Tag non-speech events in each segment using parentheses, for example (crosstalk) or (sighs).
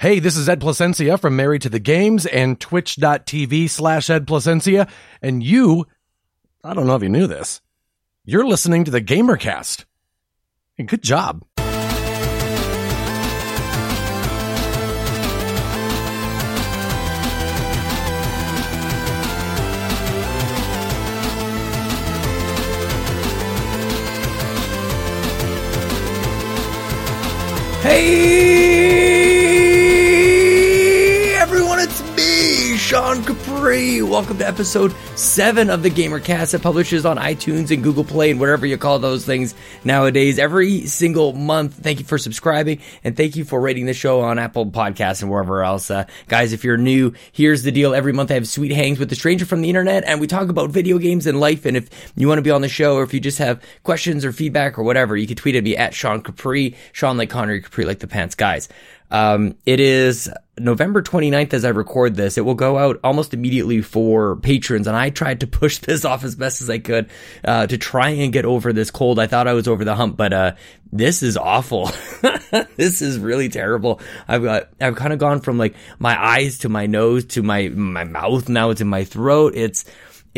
Hey, this is Ed Placencia from Married to the Games and twitch.tv slash Ed Placencia. And you, I don't know if you knew this, you're listening to the Gamercast. And good job. Hey Welcome to episode 7 of the Gamercast that publishes on iTunes and Google Play and whatever you call those things nowadays every single month. Thank you for subscribing and thank you for rating the show on Apple Podcasts and wherever else. Uh, guys, if you're new, here's the deal. Every month I have sweet hangs with a stranger from the internet and we talk about video games and life. And if you want to be on the show or if you just have questions or feedback or whatever, you can tweet at me at Sean Capri, Sean like Connery, Capri like the pants. Guys, um, it is November 29th as I record this. It will go out almost immediately for patrons. And I tried to push (laughs) this off as best as I could, uh, to try and get over this cold. I thought I was over the hump, but, uh, this is awful. (laughs) this is really terrible. I've got, I've kind of gone from like my eyes to my nose to my, my mouth. Now it's in my throat. It's,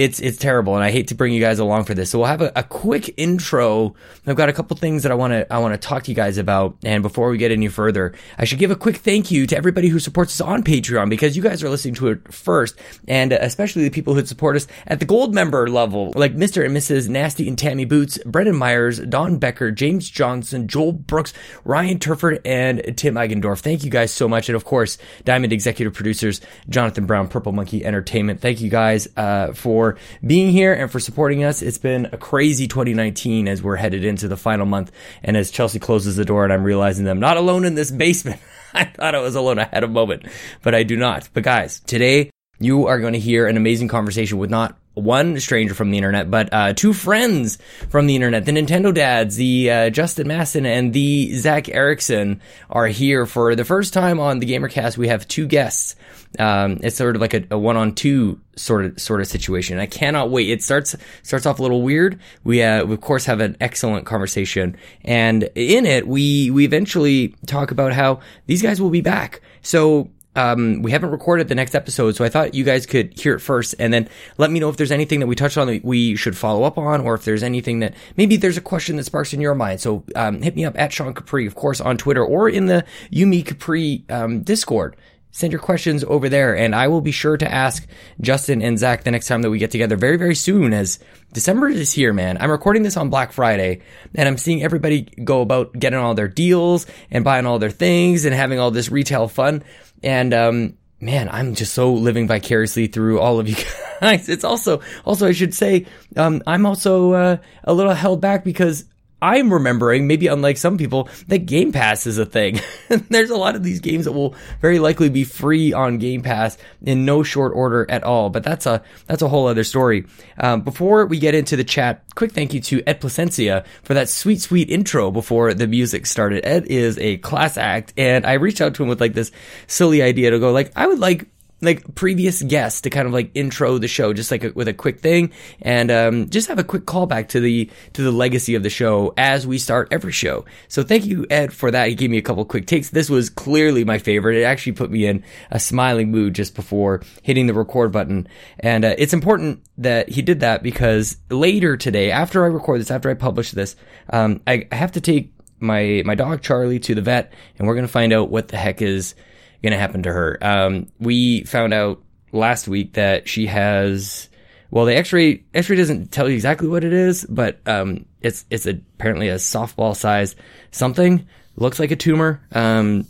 it's it's terrible, and I hate to bring you guys along for this. So we'll have a, a quick intro. I've got a couple things that I want to I want to talk to you guys about. And before we get any further, I should give a quick thank you to everybody who supports us on Patreon because you guys are listening to it first, and especially the people who support us at the gold member level, like Mr. and Mrs. Nasty and Tammy Boots, Brendan Myers, Don Becker, James Johnson, Joel Brooks, Ryan Turford, and Tim Eigendorf. Thank you guys so much, and of course, Diamond executive producers Jonathan Brown, Purple Monkey Entertainment. Thank you guys uh, for being here and for supporting us. It's been a crazy 2019 as we're headed into the final month and as Chelsea closes the door and I'm realizing that I'm not alone in this basement. (laughs) I thought I was alone. I had a moment, but I do not. But guys, today you are going to hear an amazing conversation with not one stranger from the internet, but uh, two friends from the internet. The Nintendo dads, the uh, Justin Masson and the Zach Erickson, are here for the first time on the GamerCast. We have two guests. Um, it's sort of like a, a one-on-two sort of sort of situation. I cannot wait. It starts starts off a little weird. We, uh, we of course have an excellent conversation, and in it we we eventually talk about how these guys will be back. So um, we haven't recorded the next episode, so I thought you guys could hear it first and then let me know if there's anything that we touched on that we should follow up on, or if there's anything that maybe there's a question that sparks in your mind. So um, hit me up at Sean Capri, of course, on Twitter or in the Yumi Capri um, Discord. Send your questions over there, and I will be sure to ask Justin and Zach the next time that we get together very, very soon as December is here, man. I'm recording this on Black Friday, and I'm seeing everybody go about getting all their deals and buying all their things and having all this retail fun. And, um, man, I'm just so living vicariously through all of you (laughs) guys. It's also, also, I should say, um, I'm also, uh, a little held back because I'm remembering, maybe unlike some people, that Game Pass is a thing. (laughs) There's a lot of these games that will very likely be free on Game Pass in no short order at all. But that's a that's a whole other story. Um, before we get into the chat, quick thank you to Ed Placencia for that sweet sweet intro before the music started. Ed is a class act, and I reached out to him with like this silly idea to go like I would like like previous guests to kind of like intro the show just like a, with a quick thing. And um, just have a quick callback to the to the legacy of the show as we start every show. So thank you ed for that. He gave me a couple quick takes. This was clearly my favorite. It actually put me in a smiling mood just before hitting the record button. And uh, it's important that he did that because later today after i record this after i publish this um, I, I have to take my my dog charlie to the vet and we're going to find out what the heck is going to happen to her. Um, we found out last week that she has. Well, the X-ray X-ray doesn't tell you exactly what it is, but um, it's it's apparently a softball size something. Looks like a tumor um,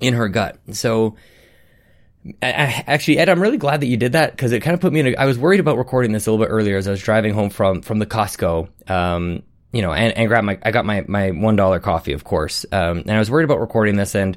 in her gut. So. I, I, actually, Ed, I'm really glad that you did that because it kind of put me in. A, I was worried about recording this a little bit earlier as I was driving home from from the Costco. Um, you know, and, and grab my, I got my, my $1 coffee, of course. Um, and I was worried about recording this and,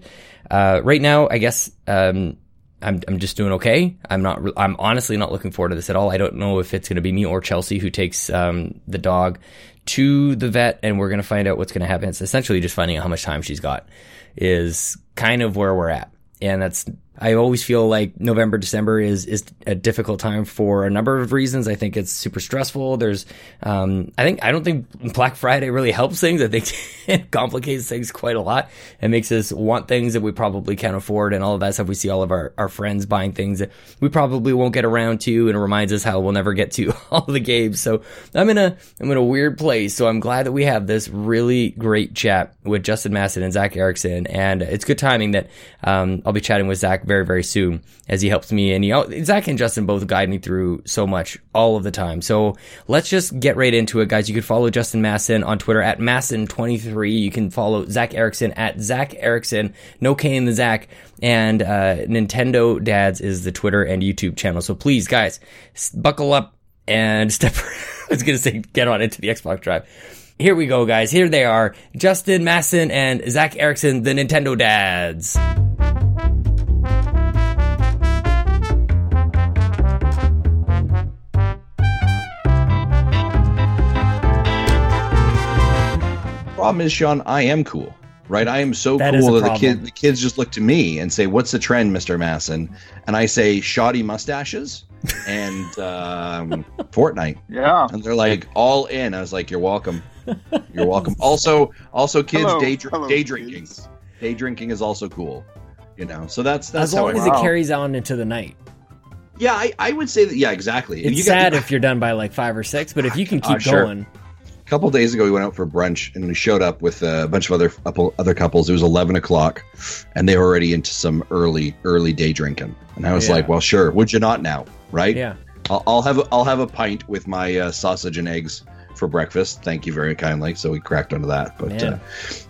uh, right now, I guess, um, I'm, I'm just doing okay. I'm not, I'm honestly not looking forward to this at all. I don't know if it's going to be me or Chelsea who takes, um, the dog to the vet and we're going to find out what's going to happen. It's essentially just finding out how much time she's got is kind of where we're at. And that's I always feel like November, December is is a difficult time for a number of reasons. I think it's super stressful. There's, um, I think I don't think Black Friday really helps things. I think (laughs) it complicates things quite a lot. It makes us want things that we probably can't afford, and all of that stuff. We see all of our our friends buying things that we probably won't get around to, and it reminds us how we'll never get to (laughs) all the games. So I'm in a I'm in a weird place. So I'm glad that we have this really great chat with Justin Masson and Zach Erickson, and it's good timing that um, I'll be chatting with Zach very very soon as he helps me and he Zach and Justin both guide me through so much all of the time. So let's just get right into it, guys. You can follow Justin Masson on Twitter at Masson23. You can follow Zach Erickson at Zach Erickson, no K in the Zach. And uh, Nintendo Dads is the Twitter and YouTube channel. So please, guys, buckle up and (laughs) step. I was gonna say get on into the Xbox Drive. Here we go, guys. Here they are Justin Masson and Zach Erickson, the Nintendo dads. Problem is, Sean, I am cool, right? I am so that cool that the, kid, the kids just look to me and say, What's the trend, Mr. Masson? And I say, Shoddy mustaches and um, (laughs) Fortnite. Yeah. And they're like all in. I was like, You're welcome. You're welcome. (laughs) Also, also, kids hello, day, hello, day drinking. Kids. Day drinking is also cool. You know, so that's that's as long as it carries on into the night. Yeah, I, I would say that. Yeah, exactly. It's sad got, if you're done by like five or six, but if you can keep uh, sure. going. A couple days ago, we went out for brunch and we showed up with a bunch of other other couples. It was eleven o'clock, and they were already into some early early day drinking. And I was yeah. like, "Well, sure. Would you not now? Right? Yeah. I'll, I'll have a, I'll have a pint with my uh, sausage and eggs for breakfast. Thank you very kindly. So we cracked onto that. But uh,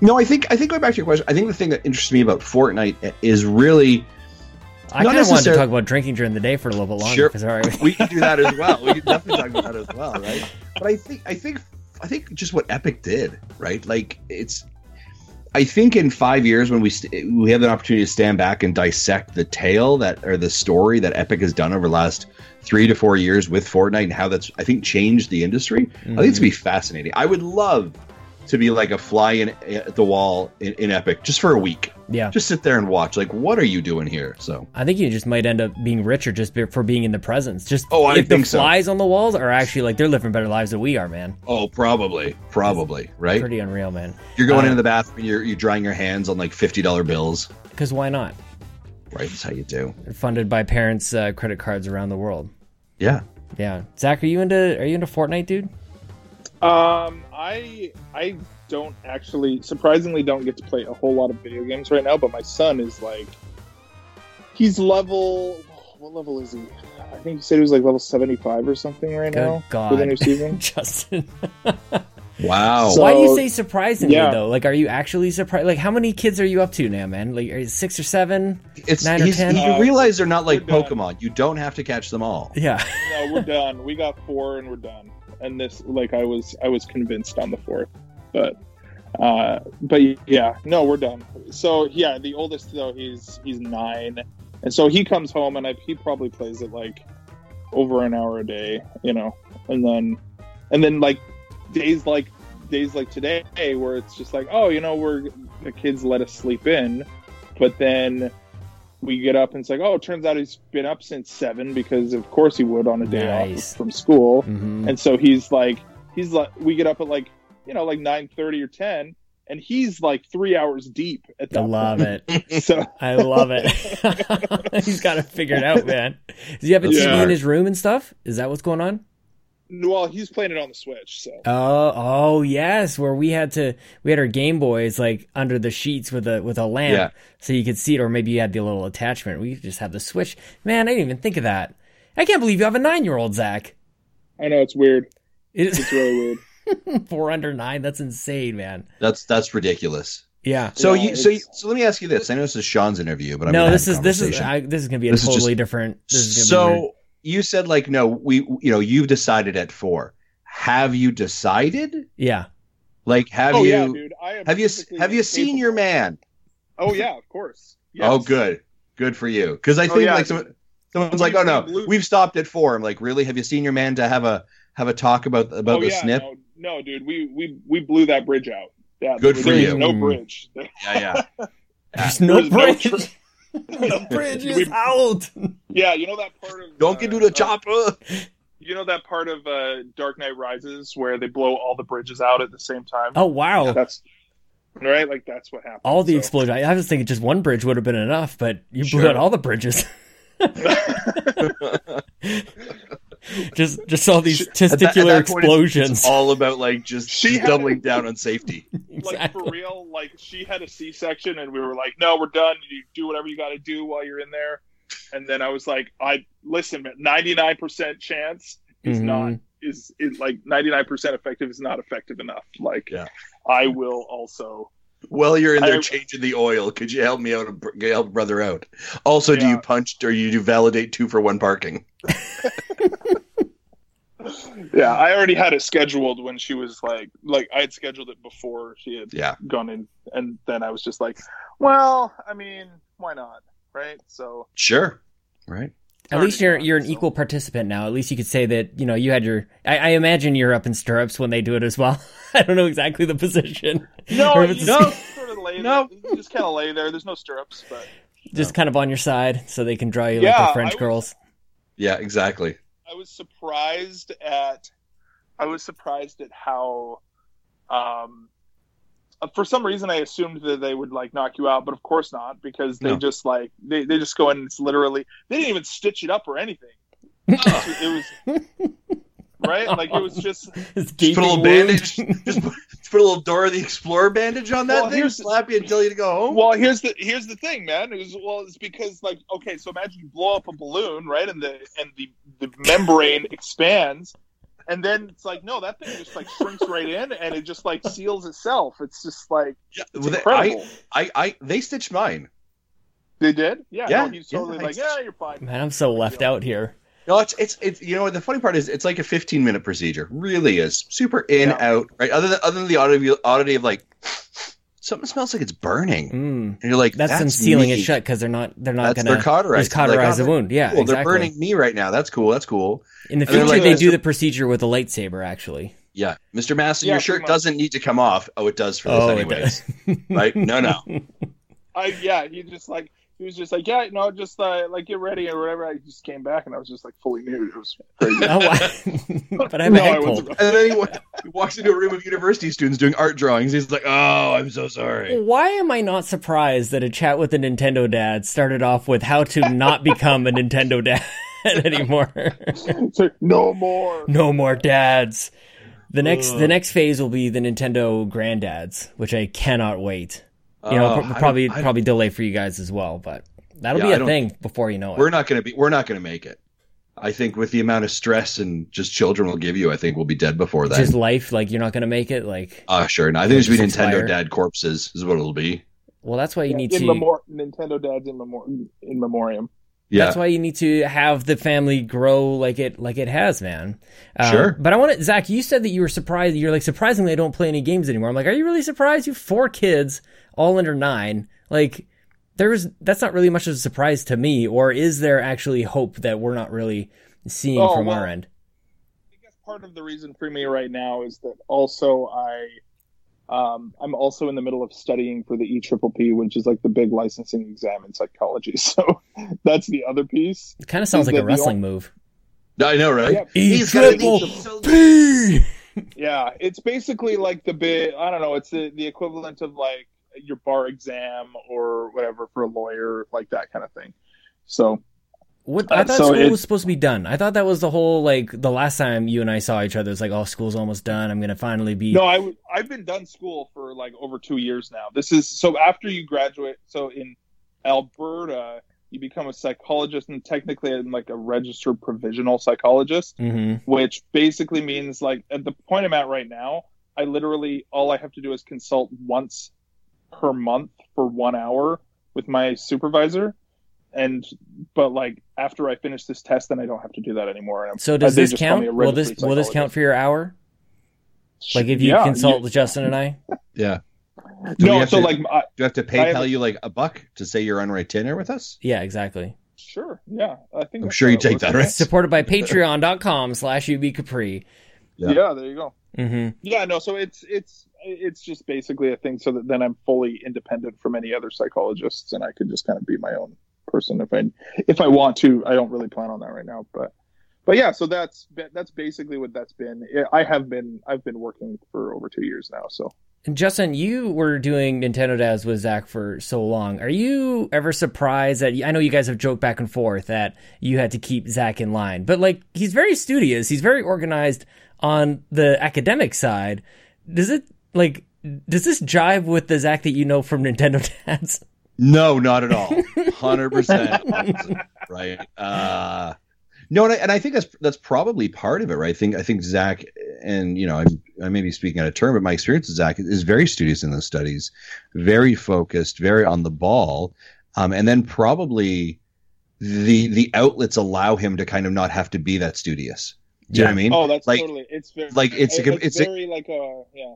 no, I think I think going back to your question, I think the thing that interests me about Fortnite is really. I kind of wanted to talk about drinking during the day for a little bit longer. Sure, we can do that as well. We can (laughs) definitely talk about that as well, right? But I think I think I think just what Epic did, right? Like it's I think in five years, when we st- we have an opportunity to stand back and dissect the tale that or the story that Epic has done over the last three to four years with Fortnite and how that's I think changed the industry. Mm-hmm. I think it's be fascinating. I would love to be like a fly in at the wall in, in, Epic just for a week. Yeah, just sit there and watch. Like, what are you doing here? So I think you just might end up being richer just for being in the presence. Just oh, I if think the flies so. on the walls are actually like they're living better lives than we are, man. Oh, probably, probably, right? Pretty unreal, man. You're going uh, into the bathroom. You're you're drying your hands on like fifty dollar bills. Because why not? Right, that's how you do. Funded by parents' uh, credit cards around the world. Yeah, yeah. Zach, are you into are you into Fortnite, dude? Um, I I don't actually, surprisingly, don't get to play a whole lot of video games right now. But my son is like, he's level. What level is he? I think he said he was like level seventy-five or something right Good now God. for the new season. (laughs) Justin. wow. So, Why do you say surprisingly yeah. though? Like, are you actually surprised? Like, how many kids are you up to now, man? Like, are six or seven? It's nine or ten? You realize they're not like Pokemon. You don't have to catch them all. Yeah. no, we're done. We got four, and we're done. And this, like, I was, I was convinced on the fourth. But uh, but yeah, no, we're done. So yeah, the oldest though he's he's nine, and so he comes home and I, he probably plays it like over an hour a day, you know, and then and then like days like days like today where it's just like oh you know we're the kids let us sleep in, but then we get up and it's like oh it turns out he's been up since seven because of course he would on a day nice. off from school, mm-hmm. and so he's like he's like we get up at like you know, like nine thirty or ten, and he's like three hours deep at that. I love point. it. (laughs) so I love it. (laughs) he's got to figure it figured out, man. Does he have a TV in his room and stuff? Is that what's going on? Well, he's playing it on the Switch. So. Oh, oh yes, where we had to we had our Game Boys like under the sheets with a with a lamp, yeah. so you could see it, or maybe you had the little attachment. We just have the Switch. Man, I didn't even think of that. I can't believe you have a nine year old, Zach. I know it's weird. It is. It's really weird. (laughs) Four under nine. That's insane, man. That's that's ridiculous. Yeah. So yeah, you so you, so let me ask you this. I know this is Sean's interview, but I'm no. This is this is I, this is going to be a this totally just, different. so you said like no, we you know you've decided at four. Have you decided? Yeah. Like have oh, you yeah, dude. have you have you seen your man? Oh yeah, of course. (laughs) Oh, yes. Oh good, good for you. Because I oh, think oh, yeah, like some, someone's like, oh no, we've stopped at four. I'm like, really? Have you seen your man to have a have a talk about about oh, the yeah, snip? No, no, dude, we we we blew that bridge out. Yeah, good for you. No mm. bridge. yeah, yeah. (laughs) There's no bridge. No tra- the (laughs) bridge is We- out. Yeah, you know that part of Don't uh, get to the uh, chopper. You know that part of uh, Dark Knight Rises where they blow all the bridges out at the same time. Oh wow. That's right. Like that's what happened. All the So- explosion. I I was thinking just one bridge would have been enough, but you blew out all the bridges. (laughs) (laughs) just just all these At that- at testicular that point, it's- explosions. It's all about like just She had- doubling (laughs) down on safety. like for real. Like she had a C-section, and we were like, "No, we're done. You do whatever you got to do while you're in there." And then I was like, "I listen, ninety nine percent chance is Mhm. not is is like ninety nine percent effective is not effective enough. Like, Yeah. I will also." While you're in there I- changing the oil, could you help me out? and Help a brother out. Also, do you punch or you do validate two for one parking? (laughs) Yeah, I already had it scheduled when she was like, like I had scheduled it before she had Yeah. gone in, and then I was just like, well, I mean, why not, right? So Sure. Right. At least you're you're an so- equal participant now. At least you could say that you know you had your. I, I imagine you're up in stirrups when they do it as well. (laughs) I don't know exactly the position. no, you no. just sort of lay (laughs) No. there. You just kind of lay there. There's no stirrups, but just kind of on your side so they can draw you Yeah, like the I French was- girls. Yeah. Exactly. I was surprised at I was surprised at how um uh, for some reason I assumed that they would like knock you out, but of course not because they No. just like they, they just go in and it's literally they didn't even stitch it up or anything. (laughs) it was right? (laughs) Like it was just Just put a little wound. bandage. just, put, just (laughs) put a little Dora the Explorer bandage on that Well, thing. Slap you and tell you to go home. well here's the here's the thing, man. It was well it's because like okay, so imagine you blow up a balloon, right? And the and the, the membrane expands and then it's like no, that thing just like shrinks right in and it just like seals itself. It's just like yeah, it's well, they- incredible. I, I, I, they stitched mine. They did? Yeah. Yeah, no, he's totally yeah, like, it's- yeah, you're fine. Man, I'm so left out here. No, it's it's it's you know the funny part is it's like a 15 minute procedure. Really is super in Yeah. out right. Other than other than the oddity, oddity of like something smells like it's burning, Mm. and you're like That's, them that's sealing me. it shut because they're not they're not That's gonna they're cauterized. just cauterize Like, the oh, wound. Yeah, Cool, exactly. they're burning me right now. That's cool. That's cool. In the future, like, they do the procedure with a lightsaber. Actually, Yeah, Mr. Masson, Yeah, your shirt doesn't need to come off. Oh, it does for this oh, anyways. right? No, no. (laughs) I yeah, he just like he was just like, yeah, no, just uh, like get ready or whatever. I just came back and I was just like fully nude. It was crazy. (laughs) oh, wow. (laughs) but I have No, a I head wasn't. cold. And then he, wa- he walks into a room of university students doing art drawings. He's like, "Oh, I'm so sorry." Why am I not surprised that a chat with a Nintendo dad started off with how to not become a Nintendo dad (laughs) anymore? Like, no more. no more dads. The next the next phase will be the Nintendo granddads, which I cannot wait. You know, pro- I don't- probably I don't- probably delay for you guys as well, but that'll Yeah, be a thing before you know it. We're not going to be. We're not going to make it. I think with the amount of stress and just children will give you, I think we'll be dead before then. Just life, like you're not going to make it. Like, Uh, sure. And I think there's be Just Nintendo expire. dad corpses is what it'll be. well, that's why you need in to. memor- Nintendo Dad's in, memor- in memoriam. Yeah. That's why you need to have the family grow like it like it has, man. Uh, Sure. But I want to, Zach. You said that you were surprised. You're like surprisingly, I don't play any games anymore. I'm like, are you really surprised? You have four kids, all under nine. Like, there's that's not really much of a surprise to me. Or is there actually hope that we're not really seeing Oh, from well, our end? I guess part of the reason for me right now is that also I, um, I'm also in the middle of studying for the E Triple P, which is like the big licensing exam in psychology. (laughs) So that's the other piece. It kind of sounds like a that the wrestling move. I know, right? Yeah. He's gotta be Triple so- P. (laughs) Yeah, it's basically like the big. I don't know. It's the, the equivalent of like your bar exam or whatever for a lawyer, like that kind of thing. So What I Uh, thought so school it- was supposed to be done. I thought that was the whole like the last time you and I saw each other. It's like, oh, school's almost done. I'm gonna finally be. no, I've been done school for like over two years now. This is so after you graduate. So in Alberta, you become a psychologist, and technically, I'm like a registered provisional psychologist. hmm which basically means like at the point I'm at right now, I literally all I have to do is consult once per month for one hour with my supervisor. And but like after I finish this test, then I don't have to do that anymore. And I'm- So does this just call me count? Will this registered will this count for your hour? Like if you Yeah, consult with Justin and I? Yeah. Do no, have so to- like I, Do you have to pay have PayPal you like a buck to say you're on retainer with us? Yeah, exactly. sure, yeah, I think I'm sure you take that, right? Supported by patreon.com slash UB Capri. Yeah. Yeah, there you go. Mm-hmm. Yeah, no, so it's it's it's just basically a thing so that then I'm fully independent from any other psychologists and I can just kind of be my own person if I if I want to. I don't really plan on that right now, but but yeah, so that's that's basically what that's been. I have been I've been working for over two years now, so. And Justin, you were doing Nintendo Dads with Zach for so long. Are you ever surprised that I know you guys have joked back and forth that you had to keep Zach in line, but like he's very studious, he's very organized on the academic side. Does it like does this jive with the Zach that you know from (laughs) Nintendo Dads? No, not at all. (laughs) Hundred percent. (laughs) Right. Uh, no, and I, and I, think that's that's probably part of it, right? I think I think Zach and you know I, I may be speaking out of turn, but my experience with Zach is very studious in those studies, very focused, very on the ball, um, and then probably the the outlets allow him to kind of not have to be that studious. Do yeah. you know what I mean? Oh, that's like, totally. It's very, like it's it's, it's, it's very a, like a yeah.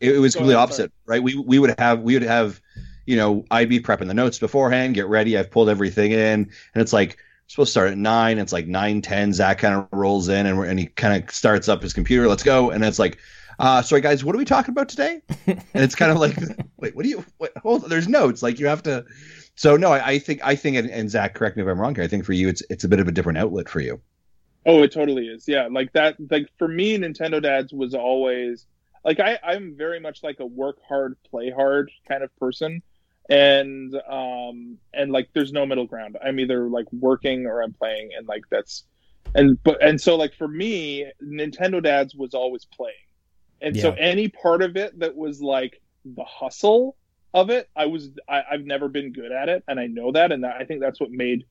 It, it was completely opposite, right? We we would have we would have you know I'd be prepping the notes beforehand, get ready. I've pulled everything in, and it's like supposed to start at nine. It's like nine ten. Zach kind of rolls in and, and he kind of starts up his computer. Let's go. And it's like, uh, sorry guys, what are we talking about today? (laughs) and it's kind of like, wait, what do you? What, hold, on, there's notes. Like you have to. So no, I, I think I think and, and, Zach, correct me if I'm wrong. Here. I think for you, it's it's a bit of a different outlet for you. Oh, it totally is. Yeah, like that. Like for me, Nintendo Dads was always like I I'm very much like a work hard, play hard kind of person and um and like there's no middle ground i'm either like working or i'm playing and like that's and but and so like for me nintendo dads was always playing and yeah. so any part of it that was like the hustle of it i was I, i've never been good at it and i know that and that, i think that's what made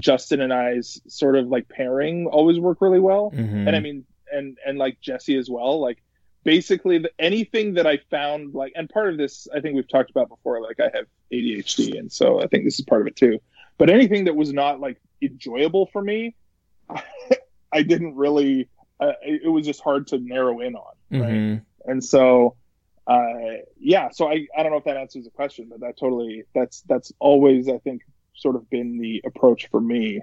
justin and i's sort of like pairing always work really well mm-hmm. and i mean and and like jesse as well like basically the, anything that I found like, and part of this I think we've talked about before. Like I have ADHD, and so I think this is part of it too. But anything that was not like enjoyable for me, I, (laughs) I didn't really. Uh, it, was just hard to narrow in on, right? Mm-hmm. And so, uh, yeah. So I I don't know if that answers the question, but that totally that's that's always I think sort of been the approach for me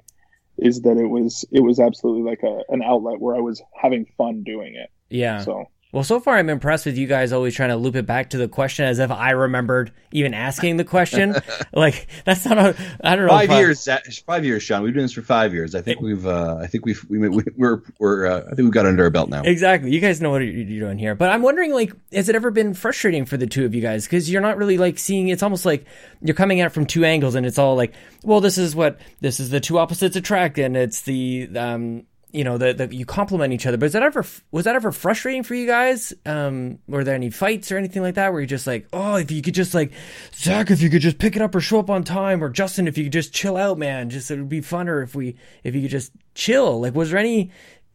is that it was it was absolutely like a an outlet where I was having fun doing it. Yeah. So well, so far I'm impressed with you guys always trying to loop it back to the question as if I remembered even asking the question. (laughs) like that's not a I don't know. Five years, I, five years, Sean. We've been doing this for five years. I think we've uh, I think we've we, we're we're uh, I think we've got under our belt now. Exactly. You guys know what you're doing here. But I'm wondering, like, has it ever been frustrating for the two of you guys because you're not really like seeing? It's almost like you're coming at it from two angles, and it's all like, well, this is what this is the two opposites attract, and it's the um you know that you complement each other. But is that ever was that ever frustrating for you guys? Um, were there any fights or anything like that where you're just like, oh, if you could just like Zach, if you could just pick it up or show up on time, or Justin, if you could just chill out, man, just it would be funner if we if you could just chill. Like, was there any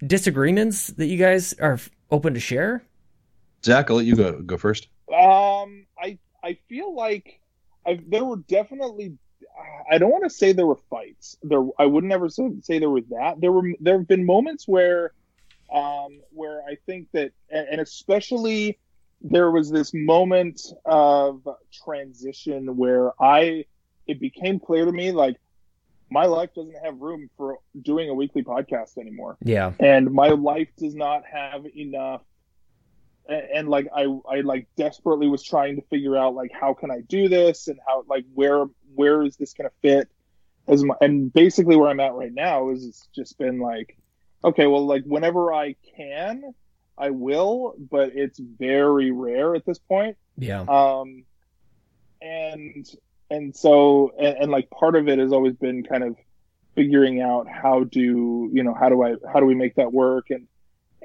disagreements that you guys are open to share? Zach, I'll let you go go first. Um, I I feel like I, there were definitely I don't want to say there were fights. There, I would never say, say there was that. There were there have been moments where, um, where I think that, and especially there was this moment of transition where I, it became clear to me like my life doesn't have room for doing a weekly podcast anymore. Yeah, and my life does not have enough and, and, like I, I like desperately was trying to figure out like how can I do this and how like where where is this going to fit as my, and basically where I'm at right now is it's just been like, okay, well, like whenever I can, I will, but it's very rare at this point. Yeah. Um, and and so and, and like part of it has always been kind of figuring out how do you know how do I how do we make that work and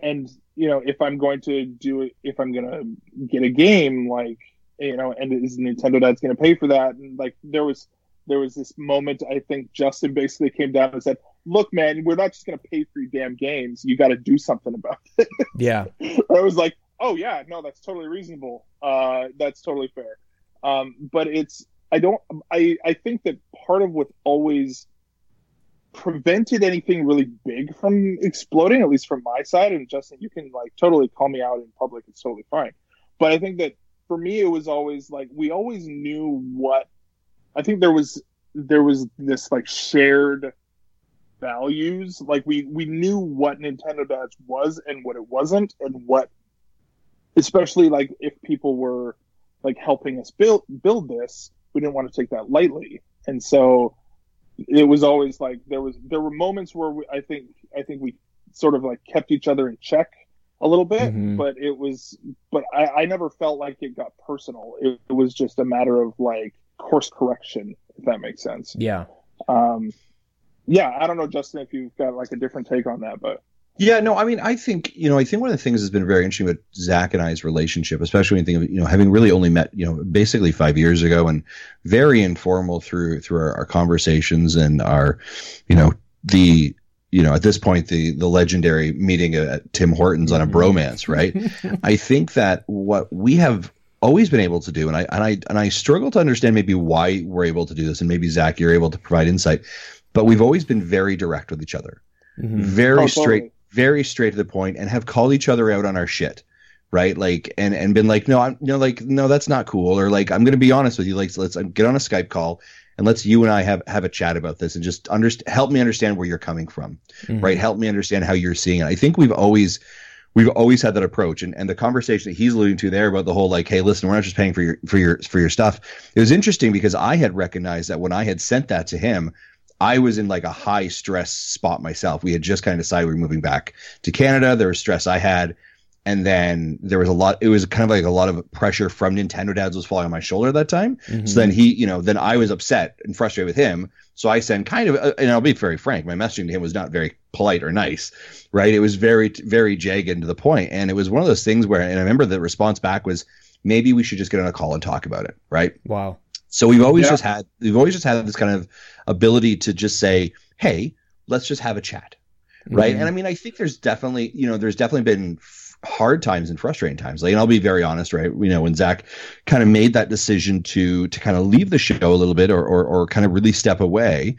and you know if I'm going to do it if I'm gonna get a game like you know, and is Nintendo that's going to pay for that? And like there was there was this moment I think Justin basically came down and said, "Look, man, we're not just going to pay for your damn games. You got to do something about (laughs) it." Yeah, I was like, "Oh yeah, no, that's totally reasonable. Uh, that's totally fair." Um, but it's I don't I I think that part of what always prevented anything really big from exploding, at least from my side. And Justin, you can like totally call me out in public; it's totally fine. But I think that for me it was always like we always knew what I think there was there was this like shared values. Like we we knew what Nintendo Dads was and what it wasn't and what especially like if people were like helping us build build this, we didn't want to take that lightly, and so it was always like there was there were moments where we, I think I think we sort of like kept each other in check a little bit, Mhm. but it was but I, I never felt like it got personal. It, it was just a matter of like course correction, if that makes sense. Yeah. Um, yeah, I don't know, Justin, if you've got like a different take on that, but Yeah, no, I mean, I think you know, I think one of the things that's been very interesting with Zach and I's relationship, especially when you think of you know having really only met you know basically five years ago and very informal through through our, our conversations and our you know the you know at this point the the legendary meeting at Tim Hortons on a bromance, right? (laughs) I think that what we have always been able to do, and I and I and I struggle to understand maybe why we're able to do this, and maybe Zach, you're able to provide insight, but we've always been very direct with each other Mhm. very Oh, straight totally. very straight to the point and have called each other out on our shit right like and and been like no i'm you know like no that's not cool or like i'm gonna be honest with you like let's uh, get on a skype call and let's you and i have have a chat about this and just understand help me understand where you're coming from Mhm. right help me understand how you're seeing it i think we've always we've always had that approach and, and the conversation that he's alluding to there about the whole like hey listen we're not just paying for your for your for your stuff it was interesting because i had recognized that when i had sent that to him I was in like a high stress spot myself. We had just kind of decided we were moving back to Canada. There was stress I had. And then there was a lot, it was kind of like a lot of pressure from Nintendo dads was falling on my shoulder at that time. Mhm. So then he, you know, then I was upset and frustrated with him. So I sent kind of, uh, and I'll be very frank, my messaging to him was not very polite or nice, right? It was very, very jagged and to the point. And it was one of those things where, and I remember the response back was, maybe we should just get on a call and talk about it, right? Wow. So we've always Yeah. just had we've always just had this kind of ability to just say, "Hey, let's just have a chat." Right? Mhm. And I mean, I think there's definitely, you know, there's definitely been f- hard times and frustrating times. Like, and I'll be very honest, right? You know, when Zach kind of made that decision to to kind of leave the show a little bit or or, or kind of really step away,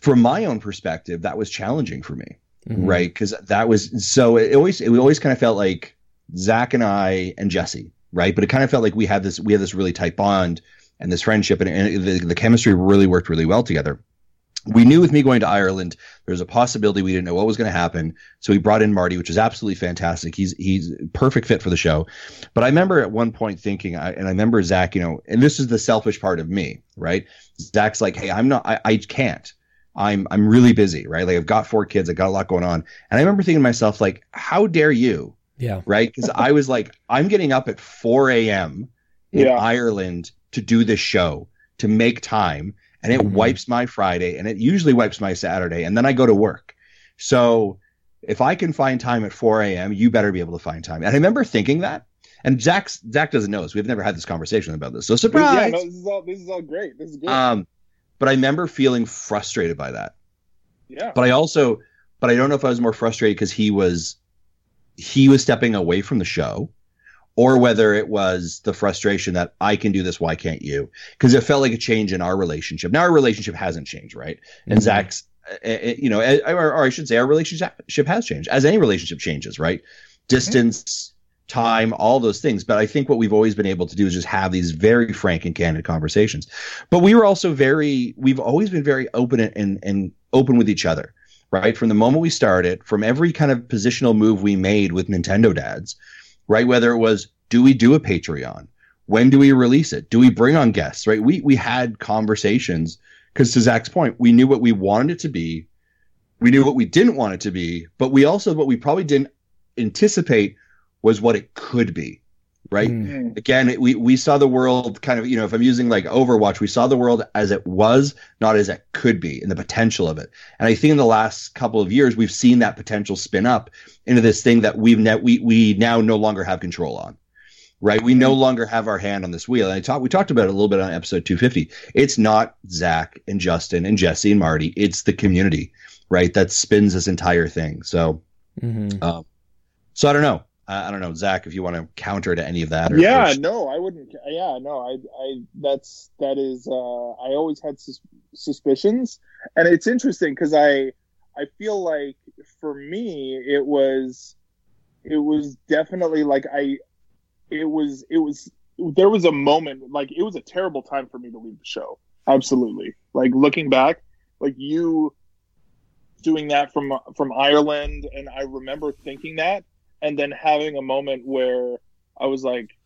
from my own perspective, that was challenging for me Mhm. right? Because that was so. It always it always kind of felt like Zach and I and Jesse, right? But it kind of felt like we had this we had this really tight bond and this friendship, and, and the, the chemistry really worked really well together. We knew with me going to Ireland, there was a possibility we didn't know what was going to happen. So we brought in Marty, which is absolutely fantastic. He's he's perfect fit for the show. But I remember at one point thinking, I, and I remember Zach, you know, and this is the selfish part of me, right? Zach's like, hey, I'm not, I, I can't. I'm I'm really busy, right? Like I've got four kids, I got a lot going on. And I remember thinking to myself, like, how dare you, Yeah. right? Because I was like, I'm getting up at 4 a.m. in Yeah. Ireland to do this show, to make time, and it Mhm. wipes my Friday, and it usually wipes my Saturday, and then I go to work. So if I can find time at 4 a.m., you better be able to find time. And I remember thinking that. And Zach's, Zach doesn't know this. We've never had this conversation about this. So yeah, surprise. no, this is all this is all great. This is good. um, but I remember feeling frustrated by that yeah, but I also, but I don't know if I was more frustrated because he was, he was stepping away from the show, or whether it was the frustration that I can do this, why can't you? Because it felt like a change in our relationship. Now our relationship hasn't changed, right? And Mhm. Zach's, uh, uh, you know, uh, or, or I should say, our relationship has changed, as any relationship changes, right? Distance. Time, all those things. But I think what we've always been able to do is just have these very frank and candid conversations. But we were also very, we've always been very open and, and open with each other right? From the moment we started, from every kind of positional move we made with Nintendo dads, right? Whether it was, do we do a Patreon? When do we release it? Do we bring on guests, right? We, we had conversations because to Zach's point, we knew what we wanted it to be. We knew what we didn't want it to be, but we also, what we probably didn't anticipate was what it could be, right? Mm. Mm. again it- we we saw the world kind of you know if i'm using like overwatch we saw the world as it was not as it could be and the potential of it and i think in the last couple of years we've seen that potential spin up into this thing that we've ne- we we now no longer have control on right we no longer have our hand on this wheel and i talked we talked about it a little bit on episode 250 it's not zach and justin and jesse and marty it's the community right that spins this entire thing so Mhm. um so i don't know I I don't know, Zach, if you want to counter to any of that. Or, yeah, no, I wouldn't. Yeah, no, I, I, that's that is. Uh, I always had sus- suspicions, and it's interesting because I, I feel like for me it was, it was definitely like I, it was, it was. There was a moment like it was a terrible time for me to leave the show. Absolutely, like looking back, like you doing that from from Ireland, and I remember thinking that, and then having a moment where I was like,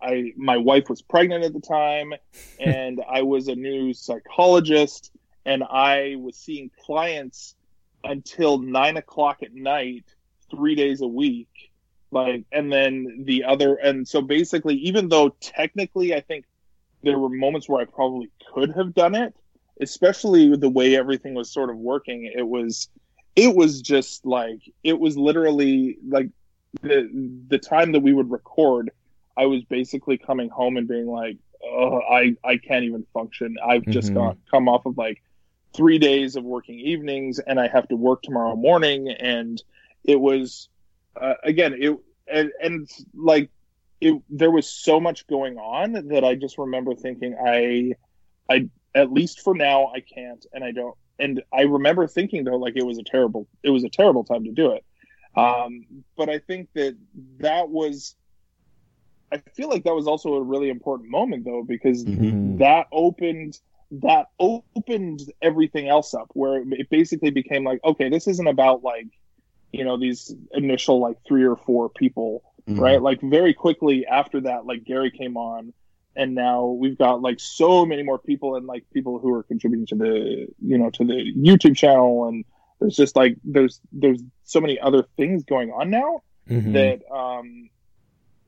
I my wife was pregnant at the time, (laughs) and I was a new psychologist, and I was seeing clients until nine o'clock at night, three days a week. Like, and then the other, and so basically, even though technically I think there were moments where I probably could have done it, especially the way everything was sort of working, it was, it was just like, it was literally like the, the time that we would record, I was basically coming home and being like, oh, I, I can't even function. I've just Mhm. got come off of like three days of working evenings and I have to work tomorrow morning. And it was, uh, again, it, and, and like, it, there was so much going on that I just remember thinking, I, I, at least for now, I can't, and I don't, and I remember thinking though, like it was a terrible, it was a terrible time to do it. Um, but I think that that was, I feel like that was also a really important moment though, because Mhm. that opened that opened everything else up where it basically became like okay this isn't about like you know these initial like three or four people Mhm. right like very quickly after that like gary came on and now we've got like so many more people and like people who are contributing to the you know to the youtube channel and there's just like there's there's so many other things going on now Mhm. that um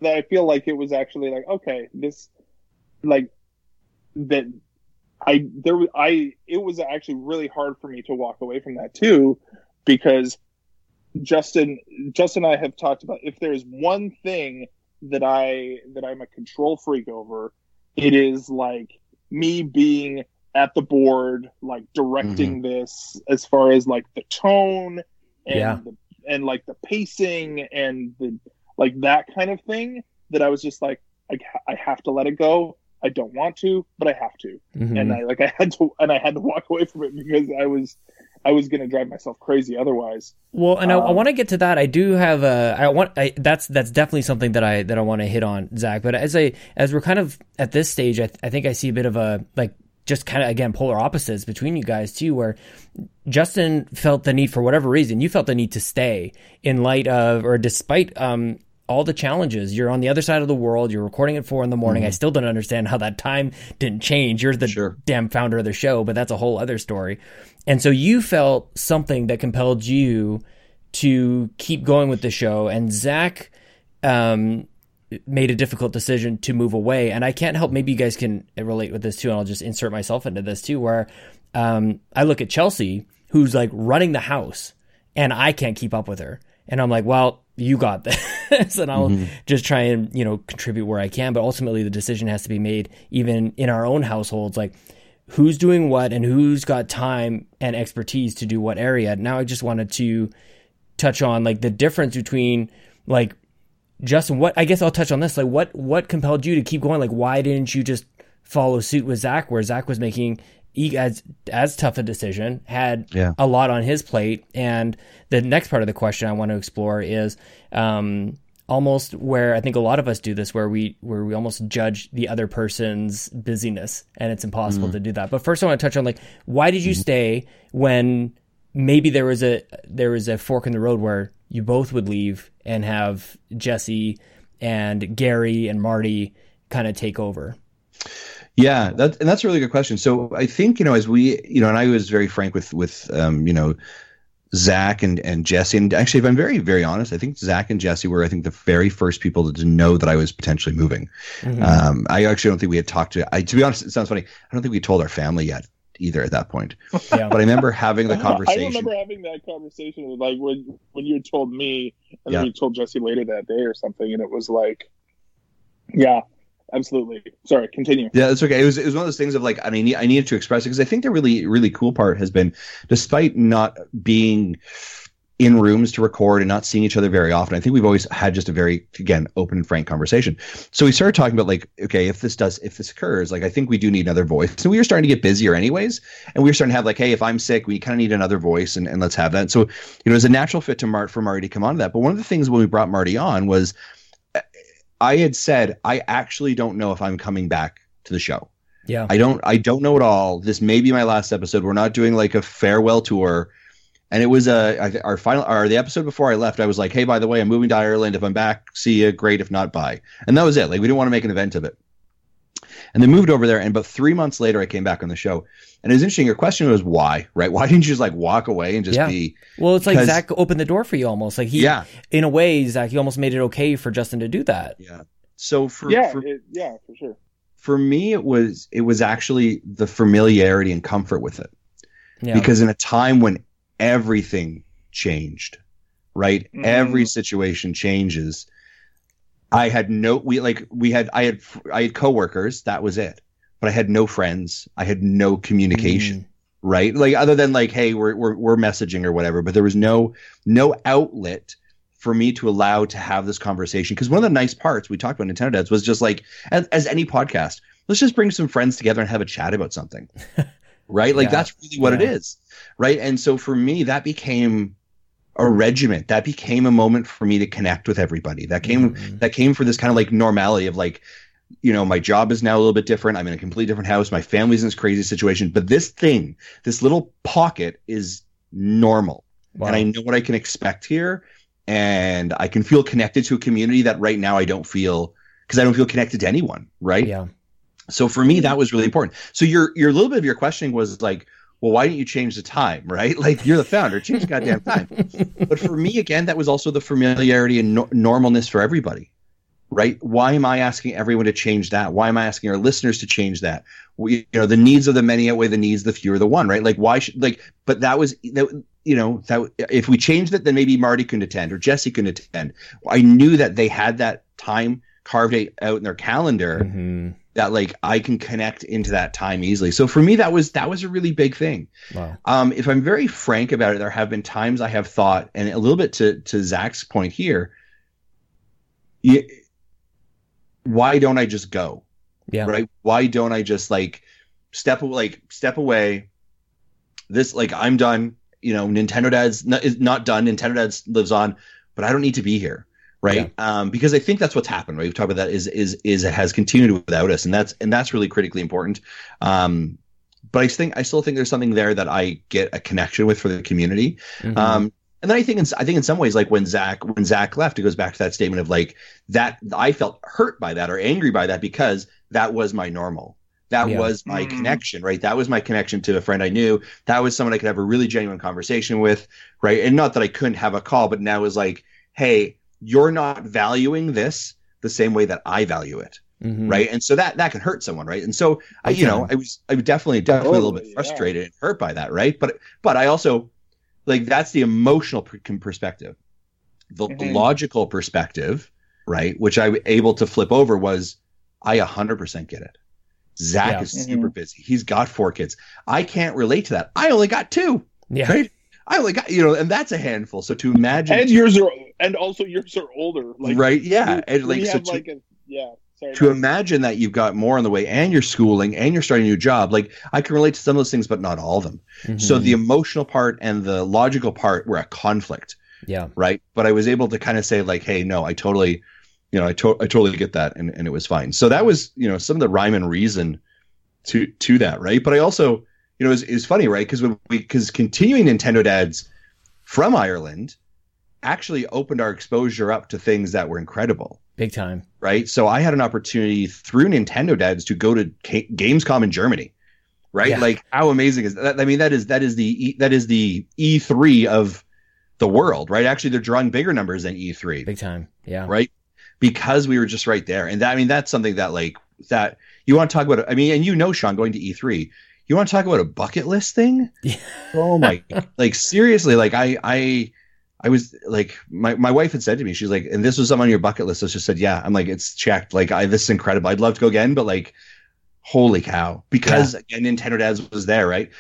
that I feel like it was actually like okay this like that I there was I it was actually really hard for me to walk away from that too because Justin Justin and I have talked about if there's one thing that I that I'm a control freak over it is like me being at the board like directing this as far as like the tone and Yeah. the, and like the pacing and the like that kind of thing that I was just like I, I have to let it go. I don't want to, but I have to. Mhm. And I like I had to and I had to walk (laughs) away from it because I was I was going to drive myself crazy otherwise. Well, and I, I Um, want to get to that. I do have a. I want. I, that's that's definitely something that I that I want to hit on, Zach. But as I as we're kind of at this stage, I, I think I see a bit of a like just kind of again polar opposites between you guys too. Where Justin felt the need for whatever reason, you felt the need to stay in light of or despite um all the challenges. You're on the other side of the world. You're recording at four in the morning. I still don't understand how that time didn't change. You're the Sure. damn founder of the show, but that's a whole other story. And so you felt something that compelled you to keep going with the show, and Zach um, made a difficult decision to move away. And I can't help. Maybe you guys can relate with this too, and I'll just insert myself into this too. Where um, I look at Chelsea, who's like running the house, and I can't keep up with her, and I'm like, well. You got (laughs) this, and I'll just try and you know contribute where I can. But ultimately, the decision has to be made, even in our own households. Like, who's doing what and who's got time and expertise to do what area. Now I just wanted to touch on like the difference between like Justin, what I guess I'll touch on this. Like what what compelled you to keep going? Like why didn't you just follow suit with Zach where Zach was making e- as as tough a decision, had Yeah. a lot on his plate. And the next part of the question I want to explore is um almost where I think a lot of us do this, where we where we almost judge the other person's busyness, and it's impossible to do that. But first, I want to touch on like why did you stay when maybe there was a there was a fork in the road where you both would leave and have Jesse and Gary and Marty kind of take over. Yeah, that and that's a really good question. So I think you know as we you know, and I was very frank with with um, you know Zach and and Jesse, and actually, if I'm very very honest, I think Zach and Jesse were I think the very first people to know that I was potentially moving. Mm-hmm. Um, I actually don't think we had talked to. I to be honest, it sounds funny. I don't think we told our family yet either at that point. Yeah. But I remember having the conversation. (laughs) I remember having that conversation with like when when you told me and Yeah. then you told Jesse later that day or something, and it was like, yeah, absolutely. Sorry, continue. Yeah, that's okay. It was it was one of those things of like I mean I needed to express it because I think the really really cool part has been despite not being in rooms to record and not seeing each other very often. I think we've always had just a very again open and frank conversation. So we started talking about like okay if this does if this occurs like I think we do need another voice. And we were starting to get busier anyways, and we were starting to have like hey if I'm sick we kind of need another voice and, and let's have that. So you know it was a natural fit to Mart for Marty to come on to that. But one of the things when we brought Marty on was I had said I actually don't know if I'm coming back to the show. Yeah. I don't I don't know at all. This may be my last episode. We're not doing like a farewell tour. And it was uh, I th- our final, or the episode before I left. I was like, "Hey, by the way, I'm moving to Ireland. If I'm back, see you. Great. If not, bye." And that was it. Like we didn't want to make an event of it. And they moved over there. And about three months later, I came back on the show. And it was interesting. Your question was why, right? Why didn't you just like walk away and just Yeah. be? Well, it's like Zach opened the door for you almost. Like he, Yeah. in a way, Zach, he almost made it okay for Justin to do that. Yeah. So for yeah, for, it, yeah, for sure. for me, it was it was actually the familiarity and comfort with it. Yeah. because in a time when everything changed right? Mhm. every situation changes. I had no we like we had i had i had coworkers that was it. But i had no friends. I had no communication right? Like other than like hey we're, we're we're messaging or whatever but there was no no outlet for me to allow to have this conversation. Because one of the nice parts we talked about Nintendo Dads was just like as, as any podcast let's just bring some friends together and have a chat about something (laughs) right like Yeah. that's really what it Yeah. is right and so for me that became a regiment that became a moment for me to connect with everybody that came Mhm. that came for this kind of like normality of like you know my job is now a little bit different i'm in a completely different house my family's in this crazy situation but this thing this little pocket is normal Wow. and i know what i can expect here and i can feel connected to a community that right now i don't feel because i don't feel connected to anyone right yeah. So for me, that was really important. So your your little bit of your questioning was like, well, why didn't you change the time, right? (laughs) Like you're the founder, change the goddamn time. but for me, again, that was also the familiarity and no- normalness for everybody, right? Why am I asking everyone to change that? Why am I asking our listeners to change that? We, you know, the needs of the many outweigh the needs of the few or the one, right? Like why should like? But that was that. You know that if we changed it, then maybe Marty couldn't attend or Jesse couldn't attend. I knew that they had that time carved out in their calendar Mhm. That like I can connect into that time easily. So for me, that was that was a really big thing. Wow. Um, if I'm very frank about it, there have been times I have thought, and a little bit to to Zach's point here, you, why don't I just go? Yeah. Right? Why don't I just like step like step away? This like I'm done. You know, Nintendo Dad's not, is not done. Nintendo Dad's lives on, but I don't need to be here, right? Um, because I think that's what's happened. Right? We've talked about that. Is is is it has continued without us, and that's and that's really critically important. Um, but I think I still think there's something there that I get a connection with for the community. Mhm. Um, and then I think in, I think in some ways, like when Zach when Zach left, it goes back to that statement of like that I felt hurt by that or angry by that because that was my normal. That Yeah. was my Mhm. connection, right? That was my connection to a friend I knew. That was someone I could have a really genuine conversation with, right? And not that I couldn't have a call, but now is like, hey, you're not valuing this the same way that I value it Mhm. right? And so that that can hurt someone, right? And so I, you know, I was I was definitely definitely a little bit Totally, yeah. frustrated and hurt by that, right? But but I also like that's the emotional perspective. The Mhm. logical perspective, right, which I was able to flip over was I 100% get it. Zach Yeah. is super busy. He's got four kids. I can't relate to that. I only got two, Yeah. right? I only got, you know, and that's a handful. So to imagine, And yours are, and also yours are older. Like, right? Yeah. we- And we like, so have to, like a, yeah. Sorry. to imagine that you've got more on the way and you're schooling and you're starting a new job like i can relate to some of those things but not all of them so Mhm. the emotional part and the logical part were a conflict yeah. right but i was able to kind of say like hey no i totally you know i, to- I totally get that and, and it was fine so that was you know some of the rhyme and reason to to that right but i also you know it's it's funny right because we because continuing nintendo dads from ireland actually opened our exposure up to things that were incredible Big time. right? So I had an opportunity through Nintendo Dads to go to K- Gamescom in Germany, right? Yeah. Like how amazing is that? I mean, that is that is the E- that is the E3 of the world, right? Actually, they're drawing bigger numbers than E3, Big time. Yeah. right? Because we were just right there, and that I mean, that's something that like that you want to talk about. I mean, and you know, Sean, going to E3, you want to talk about a bucket list thing? Yeah. Oh my, (laughs) like seriously, like I I. I was like, my, my wife had said to me, she's like, and this was something on your bucket list. I just said, yeah. I'm like, it's checked. Like, I this is incredible. I'd love to go again, but like, holy cow! Because again, Nintendo Dads was there, right?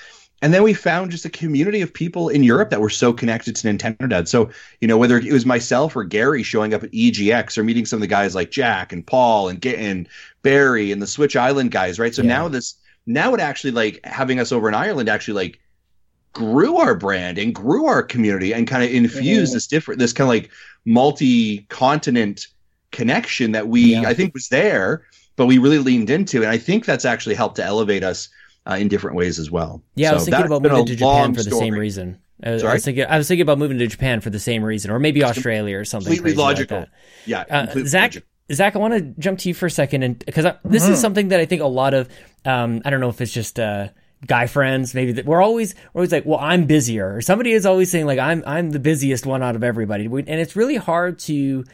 And then we found just a community of people in Europe that were so connected to Nintendo Dads. So you know, whether it was myself or Gary showing up at EGX or meeting some of the guys like Jack and Paul and and Barry and the Switch Island guys, right? So Yeah. now this now it actually like having us over in Ireland actually like grew our brand and grew our community and kind of infused Mhm. this different this kind of like multi-continent connection that we Yeah. I think was there, but we really leaned into, and I think that's actually helped to elevate us uh, in different ways as well. Yeah, I was So thinking about moving to Japan for the story. same reason. I was, I was thinking I was thinking about moving to Japan for the same reason, or maybe Australia or something. completely like logical. that. Yeah, Uh, completely Zach, logical. Zach, I want to jump to you for a second, and because this Mm-hmm. is something that I think a lot of, um, I don't know if it's just uh, guy friends, maybe that we're always we're always like, well, I'm busier, or somebody is always saying like, I'm I'm the busiest one out of everybody, We- and it's really hard to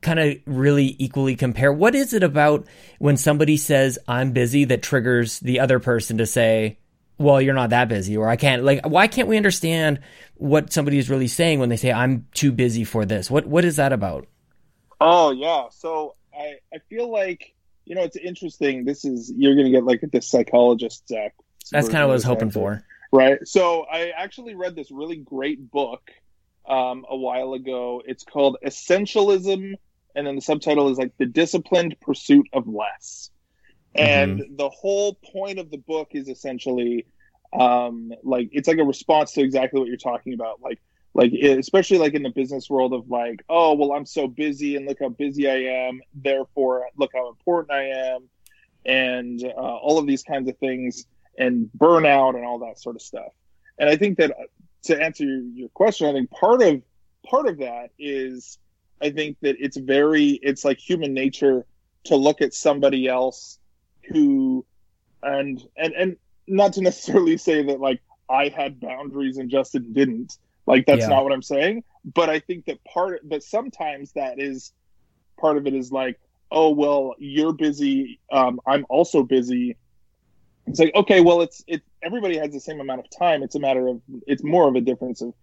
kind of really equally compare. What is it about when somebody says I'm busy that triggers the other person to say, well, you're not that busy, or I can't like, why can't we understand what somebody is really saying when they say I'm too busy for this? What what is that about? Oh yeah. So I I feel like you know it's interesting. This is you're gonna get like this psychologist Zach. That's kind of what I was hoping for. Right. So I actually read this really great book um, a while ago. It's called Essentialism, and then the subtitle is like The Disciplined Pursuit of Less. And the whole point of the book is essentially um, like it's like a response to exactly what you're talking about. Like, like especially like in the business world of like, oh well, I'm so busy, and look how busy I am. Therefore, look how important I am, and uh, all of these kinds of things and burnout and all that sort of stuff. And I think that uh, to answer your, your question, I think part of part of that is I think that it's very it's like human nature to look at somebody else who and and and not to necessarily say that like I had boundaries and Justin didn't. Like that's Yeah. not what I'm saying. But I think that part but sometimes that is part of it is like, oh well, you're busy, um, I'm also busy. It's like, okay, well it's it everybody has the same amount of time. It's a matter of it's more of a difference of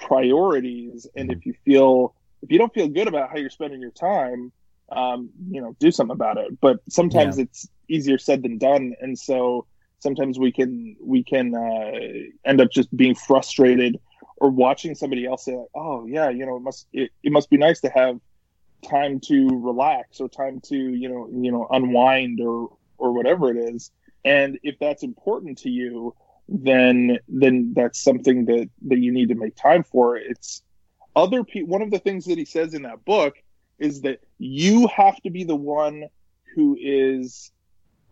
priorities. And if you feel if you don't feel good about how you're spending your time, um, you know, do something about it. But sometimes it's easier said than done. And so sometimes we can we can uh, end up just being frustrated or watching somebody else say like, oh yeah, you know, it must it, it must be nice to have time to relax or time to you know you know unwind or or whatever it is. And if that's important to you, then then that's something that that you need to make time for. It's other people. One of the things that he says in that book is that you have to be the one who is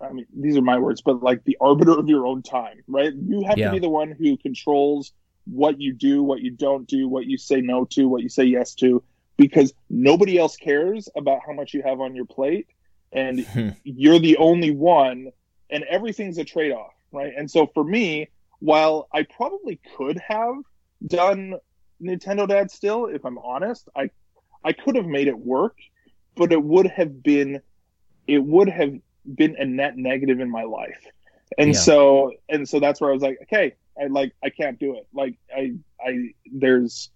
I mean, these are my words, but like the arbiter of your own time, right? You have Yeah. to be the one who controls what you do, what you don't do, what you say no to, what you say yes to, because nobody else cares about how much you have on your plate. And (laughs) Hmm. you're the only one, and everything's a trade off, right? And so for me, while I probably could have done Nintendo Dad still, if I'm honest, I I could have made it work, but it would have been it would have been a net negative in my life. And Yeah. so and so that's where I was like, okay, I like I can't do it. Like I I there's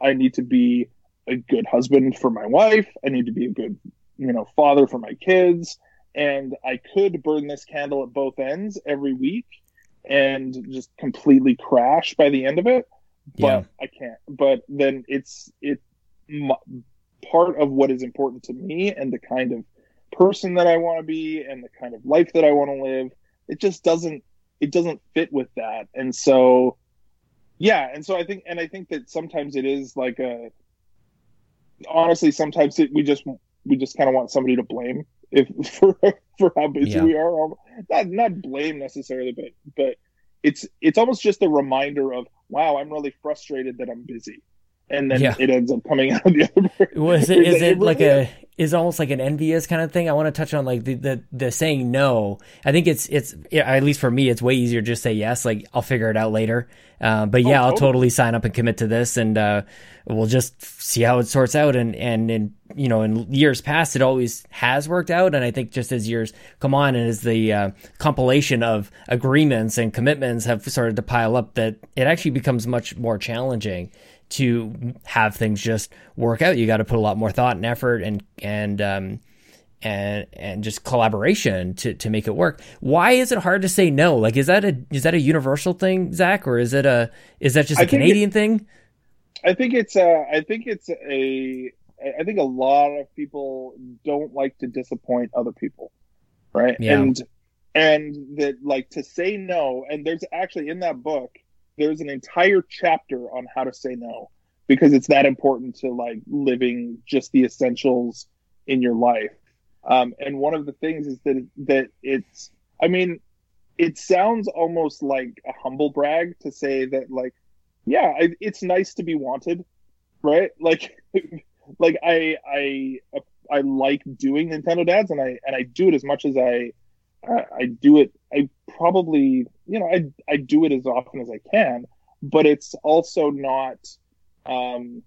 I need to be a good husband for my wife. I need to be a good, you know, father for my kids. And I could burn this candle at both ends every week and just completely crash by the end of it. But Yeah. I can't. But then it's it m- part of what is important to me and the kind of person that I want to be and the kind of life that I want to live. It just doesn't it doesn't fit with that. And so yeah, and so I think and I think that sometimes it is like a honestly sometimes it, we just we just kind of want somebody to blame if (laughs) for for how busy Yeah. we are not not blame necessarily but but it's it's almost just a reminder of wow i'm really frustrated that i'm busy and then Yeah. it ends up coming (laughs) out the other way. Was it is it like a is almost like an envious kind of thing? I want to touch on like the, the the saying no. I think it's it's yeah, at least for me, it's way easier to just say yes. Like I'll figure it out later. Uh, but yeah, I'll Oh, totally. totally sign up and commit to this, and uh, we'll just see how it sorts out. And and in you know in years past, it always has worked out. And I think just as years come on, and as the uh, compilation of agreements and commitments have started to pile up, that it actually becomes much more challenging to have things just work out. You got to put a lot more thought and effort and and um, and and just collaboration to to make it work. Why is it hard to say no? Like, is that a is that a universal thing, Zach, or is it a is that just a I think it- Canadian thing? I think it's a, I think it's a I think a lot of people don't like to disappoint other people, right? Yeah. And and that like to say no. And there's actually in that book there's an entire chapter on how to say no because it's that important to like living just the essentials in your life. Um, and one of the things is that that it's I mean it sounds almost like a humble brag to say that like yeah, I, it's nice to be wanted, right? (laughs) Like, like I I I like doing Nintendo Dads, and I and I do it as much as I I do it. I probably you know I I do it as often as I can, but it's also not um,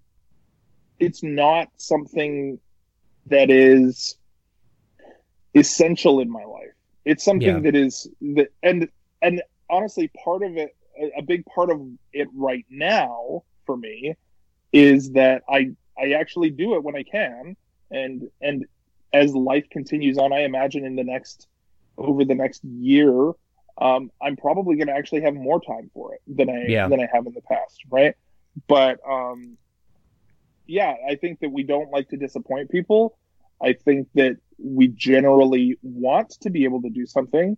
it's not something that is essential in my life. It's something yeah. that is that and and honestly, part of it, a big part of it right now for me, is that I I actually do it when I can, and and as life continues on, I imagine in the next over the next year, um, I'm probably going to actually have more time for it than I yeah. than I have in the past, right? But um, yeah, I think that we don't like to disappoint people. I think that we generally want to be able to do something,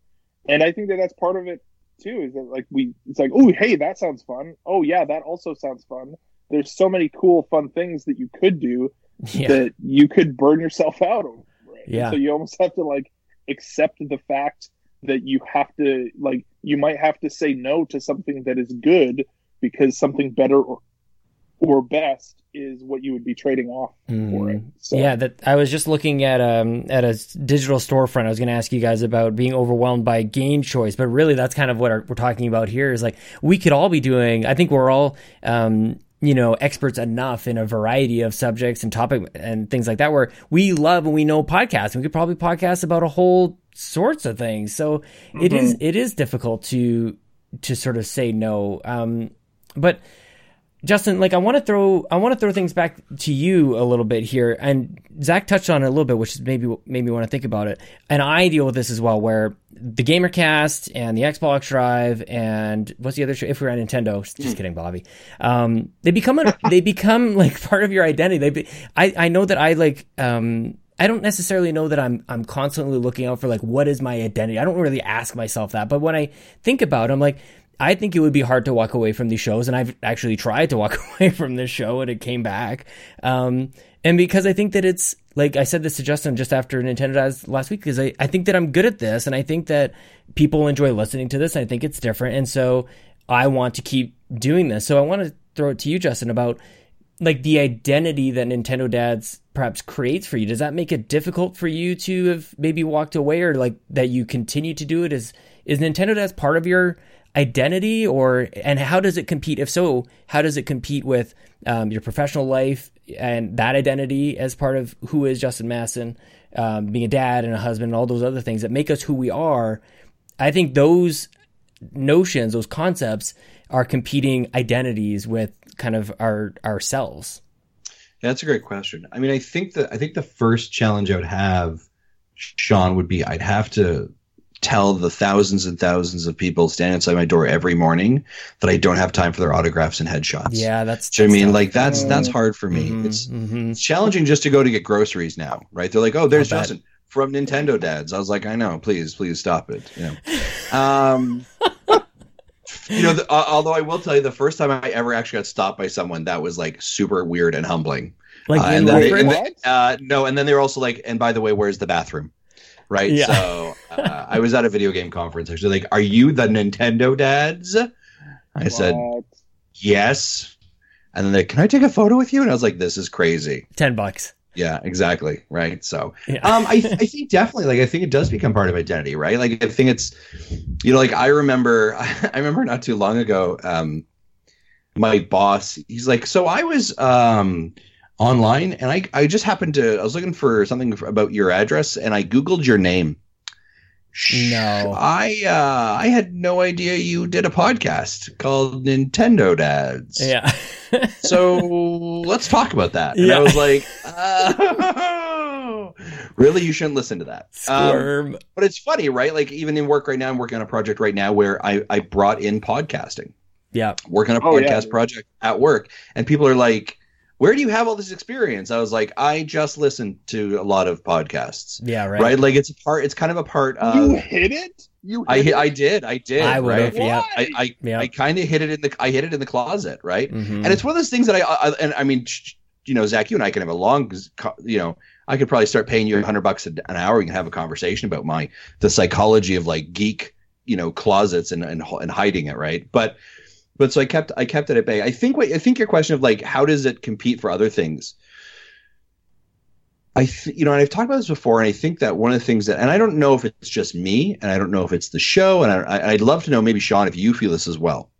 and I think that that's part of it too. Is that like we? It's like, oh, hey, that sounds fun. Oh, yeah, that also sounds fun. There's so many cool, fun things that you could do (laughs) yeah. that you could burn yourself out over. Right? Yeah. so you almost have to like accept the fact that you have to like you might have to say no to something that is good because something better or or best is what you would be trading off mm. for it. So. Yeah, that I was just looking at um at a digital storefront. I was going to ask you guys about being overwhelmed by game choice, but really that's kind of what our, we're talking about here. Is like we could all be doing. I think we're all um you know experts enough in a variety of subjects and topic and things like that where we love and we know podcasts. We could probably podcast about a whole sorts of things. So mm-hmm. it is it is difficult to to sort of say no. Um but Justin, like I want to throw I want to throw things back to you a little bit here, and Zach touched on it a little bit, which is maybe made me want to think about it. And I deal with this as well, where the GamerCast and the Xbox Drive and what's the other show? If we're on Nintendo, just mm. kidding, Bobby. Um, they become a, they become (laughs) like part of your identity. They be, I I know that I like um, I don't necessarily know that I'm I'm constantly looking out for like what is my identity. I don't really ask myself that, but when I think about, it, I'm like I think it would be hard to walk away from these shows, and I've actually tried to walk (laughs) away from this show, and it came back. Um, and because I think that it's like I said this to Justin just after Nintendo Dads last week, because I, I think that I'm good at this, and I think that people enjoy listening to this. And I think it's different, and so I want to keep doing this. So I want to throw it to you, Justin, about like the identity that Nintendo Dads perhaps creates for you. Does that make it difficult for you to have maybe walked away, or like that you continue to do it? Is is Nintendo Dads part of your identity or and how does it compete? If so how does it compete with um, your professional life and that identity as part of who is justin masson um, being a dad and a husband and all those other things that make us who we are? I think those notions those concepts are competing identities with kind of our ourselves. That's a great question. I mean i think that i think the first challenge i would have sean would be i'd have to tell the thousands and thousands of people standing outside my door every morning that I don't have time for their autographs and headshots. Yeah, that's. Do you know I mean like that's that's hard for me. Mm-hmm, it's, mm-hmm. it's challenging just to go to get groceries now, right? They're like, oh, there's Justin from Nintendo Dads. I was like, I know, please, please stop it. You know, um, (laughs) you know. The, uh, although I will tell you, the first time I ever actually got stopped by someone, that was like super weird and humbling. Like, uh, and then they, and they, uh, no, and then they were also like, and by the way, where's the bathroom? Right? Yeah. So uh, I was at a video game conference. Actually, like, are you the Nintendo dads? I what? said yes. And then they, can I take a photo with you? And I was like, this is crazy. Ten bucks. Yeah, exactly. Right. So, yeah. um, I, I think definitely, like, I think it does become part of identity, right? Like, I think it's, you know, like I remember, (laughs) I remember not too long ago, um, my boss, he's like, so I was, um, online and I, I just happened to I was looking for something about your address and I googled your name. No. I uh I had no idea you did a podcast called Nintendo Dads. Yeah. (laughs) so let's talk about that. And yeah. I was like, oh, really you shouldn't listen to that. Um, but it's funny, right? Like even in work right now, I'm working on a project right now where I I brought in podcasting. Yeah. Working on a oh, podcast yeah. project at work and people are like where do you have all this experience? I was like, I just listened to a lot of podcasts. Yeah, right. Right, like it's a part. It's kind of a part of. You hit it. You. Hit I it? I did. I did. I would right? have. Yeah. I I, yeah. I kind of hit it in the. I hit it in the closet. Right. Mm-hmm. And it's one of those things that I, I. And I mean, you know, Zach, you and I can have a long. You know, I could probably start paying you a hundred bucks an hour. We can have a conversation about my the psychology of like geek, you know, closets and and, and hiding it. Right. But but so I kept I kept it at bay. I think what I think your question of like how does it compete for other things? I th- you know, and I've talked about this before, and I think that one of the things that, and I don't know if it's just me, and I don't know if it's the show, and I, I'd love to know maybe Sean if you feel this as well.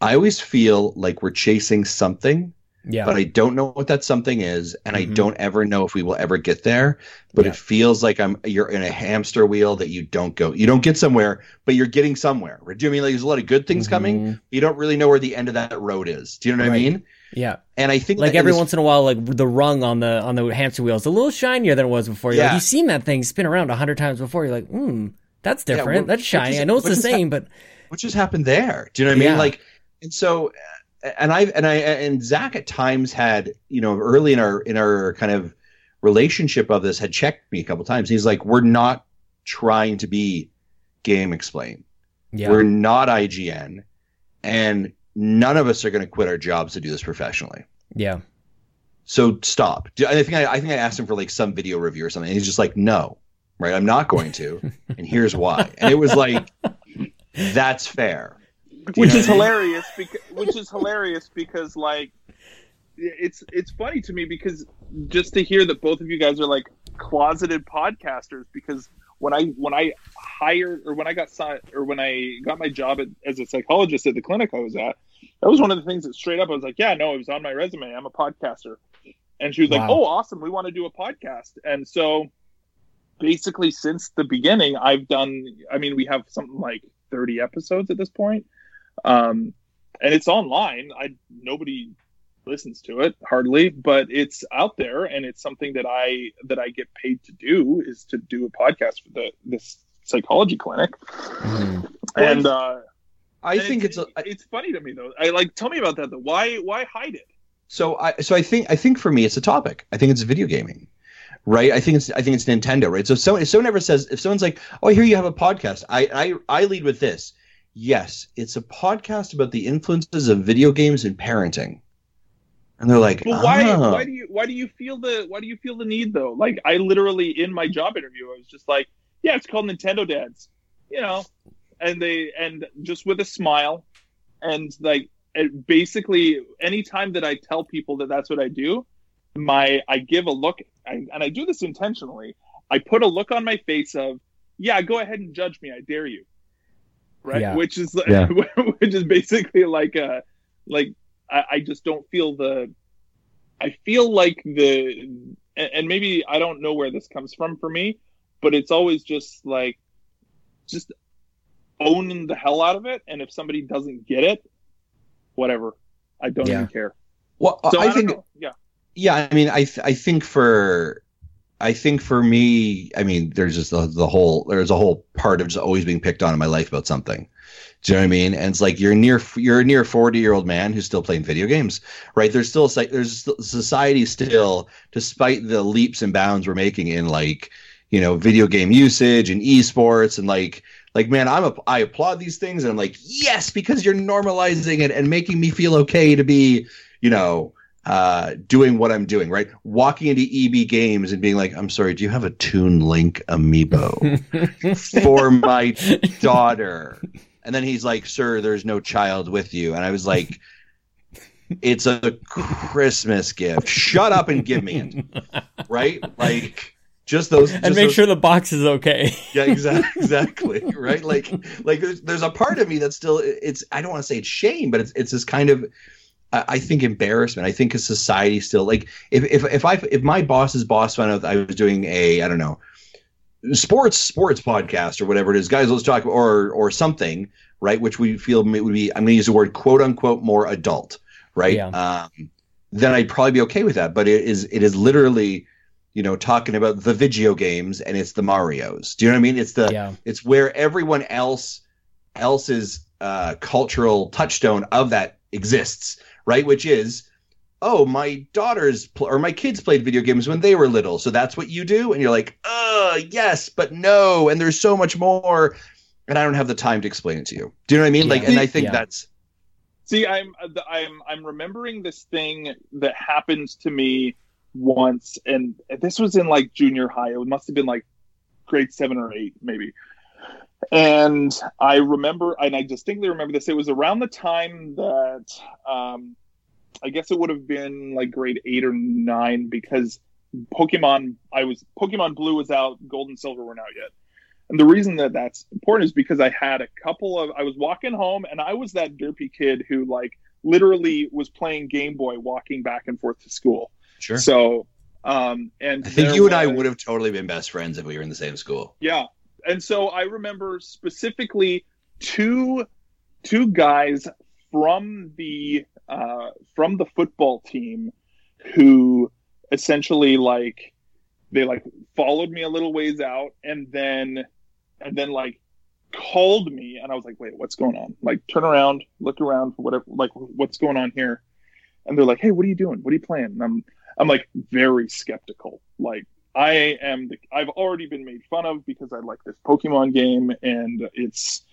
I always feel like we're chasing something, Yeah. but I don't know what that something is, and I Mhm. don't ever know if we will ever get there. But Yeah. it feels like I'm you're in a hamster wheel that you don't go, you don't get somewhere, but you're getting somewhere. Do you I mean like there's a lot of good things coming? Mhm. You don't really know where the end of that road is. Do you know what Right. I mean? Yeah. And I think Like in every this- once in a while, like the rung on the on the hamster wheel is a little shinier than it was before. You're like, Yeah. you've seen that thing spin around a hundred times before. You're like, hmm, that's Yeah, different. well, that's shiny. is- I know it's the same, but what just happened there? Do you know what I mean? Yeah. Like, and so, and I and I and Zach at times had you know early in our in our kind of relationship of this had checked me a couple times. He's like, we're not trying to be GameXplain. yeah, We're not IGN, and none of us are going to quit our jobs to do this professionally. yeah, So stop. I think I, I think I asked him for like some video review or something. And he's just like, no, right? I'm not going to, and here's why. And it was like, (laughs) that's fair. Which is what I mean? hilarious because which is hilarious because like it's it's funny to me because just to hear that both of you guys are like closeted podcasters because when I when I hired or when I got signed or when I got my job at, as a psychologist at the clinic I was at that was one of the things that straight up I was like yeah no it was on my resume. I'm a podcaster. And she was like oh awesome. We want to do a podcast. And so basically since the beginning I've done I mean we have something like 30 episodes at this point um, and it's online. I nobody listens to it hardly, but it's out there, and it's something that I that I get paid to do is to do a podcast for the this psychology clinic. Mhm. And uh, I and think it's, a, it's funny to me though. I like tell me about that though. Why why hide it? So I so I think I think for me it's a topic. I think it's video gaming. Right? I think it's I think it's Nintendo, right? So if someone if someone ever says if someone's like, "Oh, here you have a podcast." I I I lead with this. Yes, it's a podcast about the influences of video games and parenting. And they're like, Well, why "Oh." why do you why do you feel the why do you feel the need though? Like I literally in my job interview, I was just like, yeah, it's called Nintendo Dads, you know, and they and just with a smile, and like it basically anytime that I tell people that that's what I do, my I give a look, I, and I do this intentionally. I put a look on my face of, yeah, go ahead and judge me, I dare you, right? Yeah. Which is (laughs) Yeah. which is basically like a like I, I just don't feel the I feel like the and, and maybe I don't know where this comes from for me, but it's always just like just owning the hell out of it and if somebody doesn't get it, whatever. I don't Yeah. even care. Well, So I, I think know. yeah. yeah i mean i th- i think for i think for me i mean there's just the, the whole there's a whole part of just always being picked on in my life about something. Do you know what i mean? And it's like you're near you're a near 40 year old man who's still playing video games right? There's still there's society still despite the leaps and bounds we're making in like you know video game usage and esports and like like man i'm a i applaud these things and i'm like yes because you're normalizing it and making me feel okay to be you know uh, doing what I'm doing, right? Walking into EB Games and being like, "I'm sorry, do you have a Toon Link amiibo (laughs) for my daughter?" And then he's like, "Sir, there's no child with you." And I was like, "It's a Christmas gift. Shut up and give me it." Right? Like just those and just make those- sure the box is okay. yeah, exactly, exactly, right? Like, like there's there's a part of me that's still it's I don't want to say it's shame, but it's it's this kind of I, think embarrassment. I think a society still like if if if I if my boss's boss found out I was doing a I don't know sports sports podcast or whatever it is, guys, let's talk or or something, right? Which we feel would be I'm going to use the word quote unquote more adult, right? Yeah. Um, then I'd probably be okay with that. But it is it is literally you know, talking about the video games and it's the Mario's. Do you know what I mean? It's the yeah, it's where everyone else else's uh, cultural touchstone of that exists, right? Which is, oh, my daughters pl- or my kids played video games when they were little, so that's what you do, and you're like, uh, yes, but no, and there's so much more, and I don't have the time to explain it to you. Do you know what I mean? Like, and I think Yeah. that's See, I'm I'm I'm remembering this thing that happened to me once, and this was in like junior high. It must have been like grade seven or eight, maybe. And I remember, and I distinctly remember this. It was around the time that um, I guess it would have been like grade eight or nine because Pokemon, I was Pokemon Blue was out, Gold and Silver weren't out yet. And the reason that that's important is because I had a couple of, I was walking home and I was that derpy kid who like literally was playing Game Boy walking back and forth to school. Sure. So, um, and I think there you and I would have totally been best friends if we were in the same school. yeah. And so I remember specifically two two guys from the uh, from the football team who essentially like they like followed me a little ways out and then and then like called me and I was like, wait, what's going on? Like turn around, look around for whatever like what's going on here. And they're like, Hey, what are you doing? What are you playing? And I'm I'm like very skeptical. Like I am the I've already been made fun of because I like this Pokemon game and it's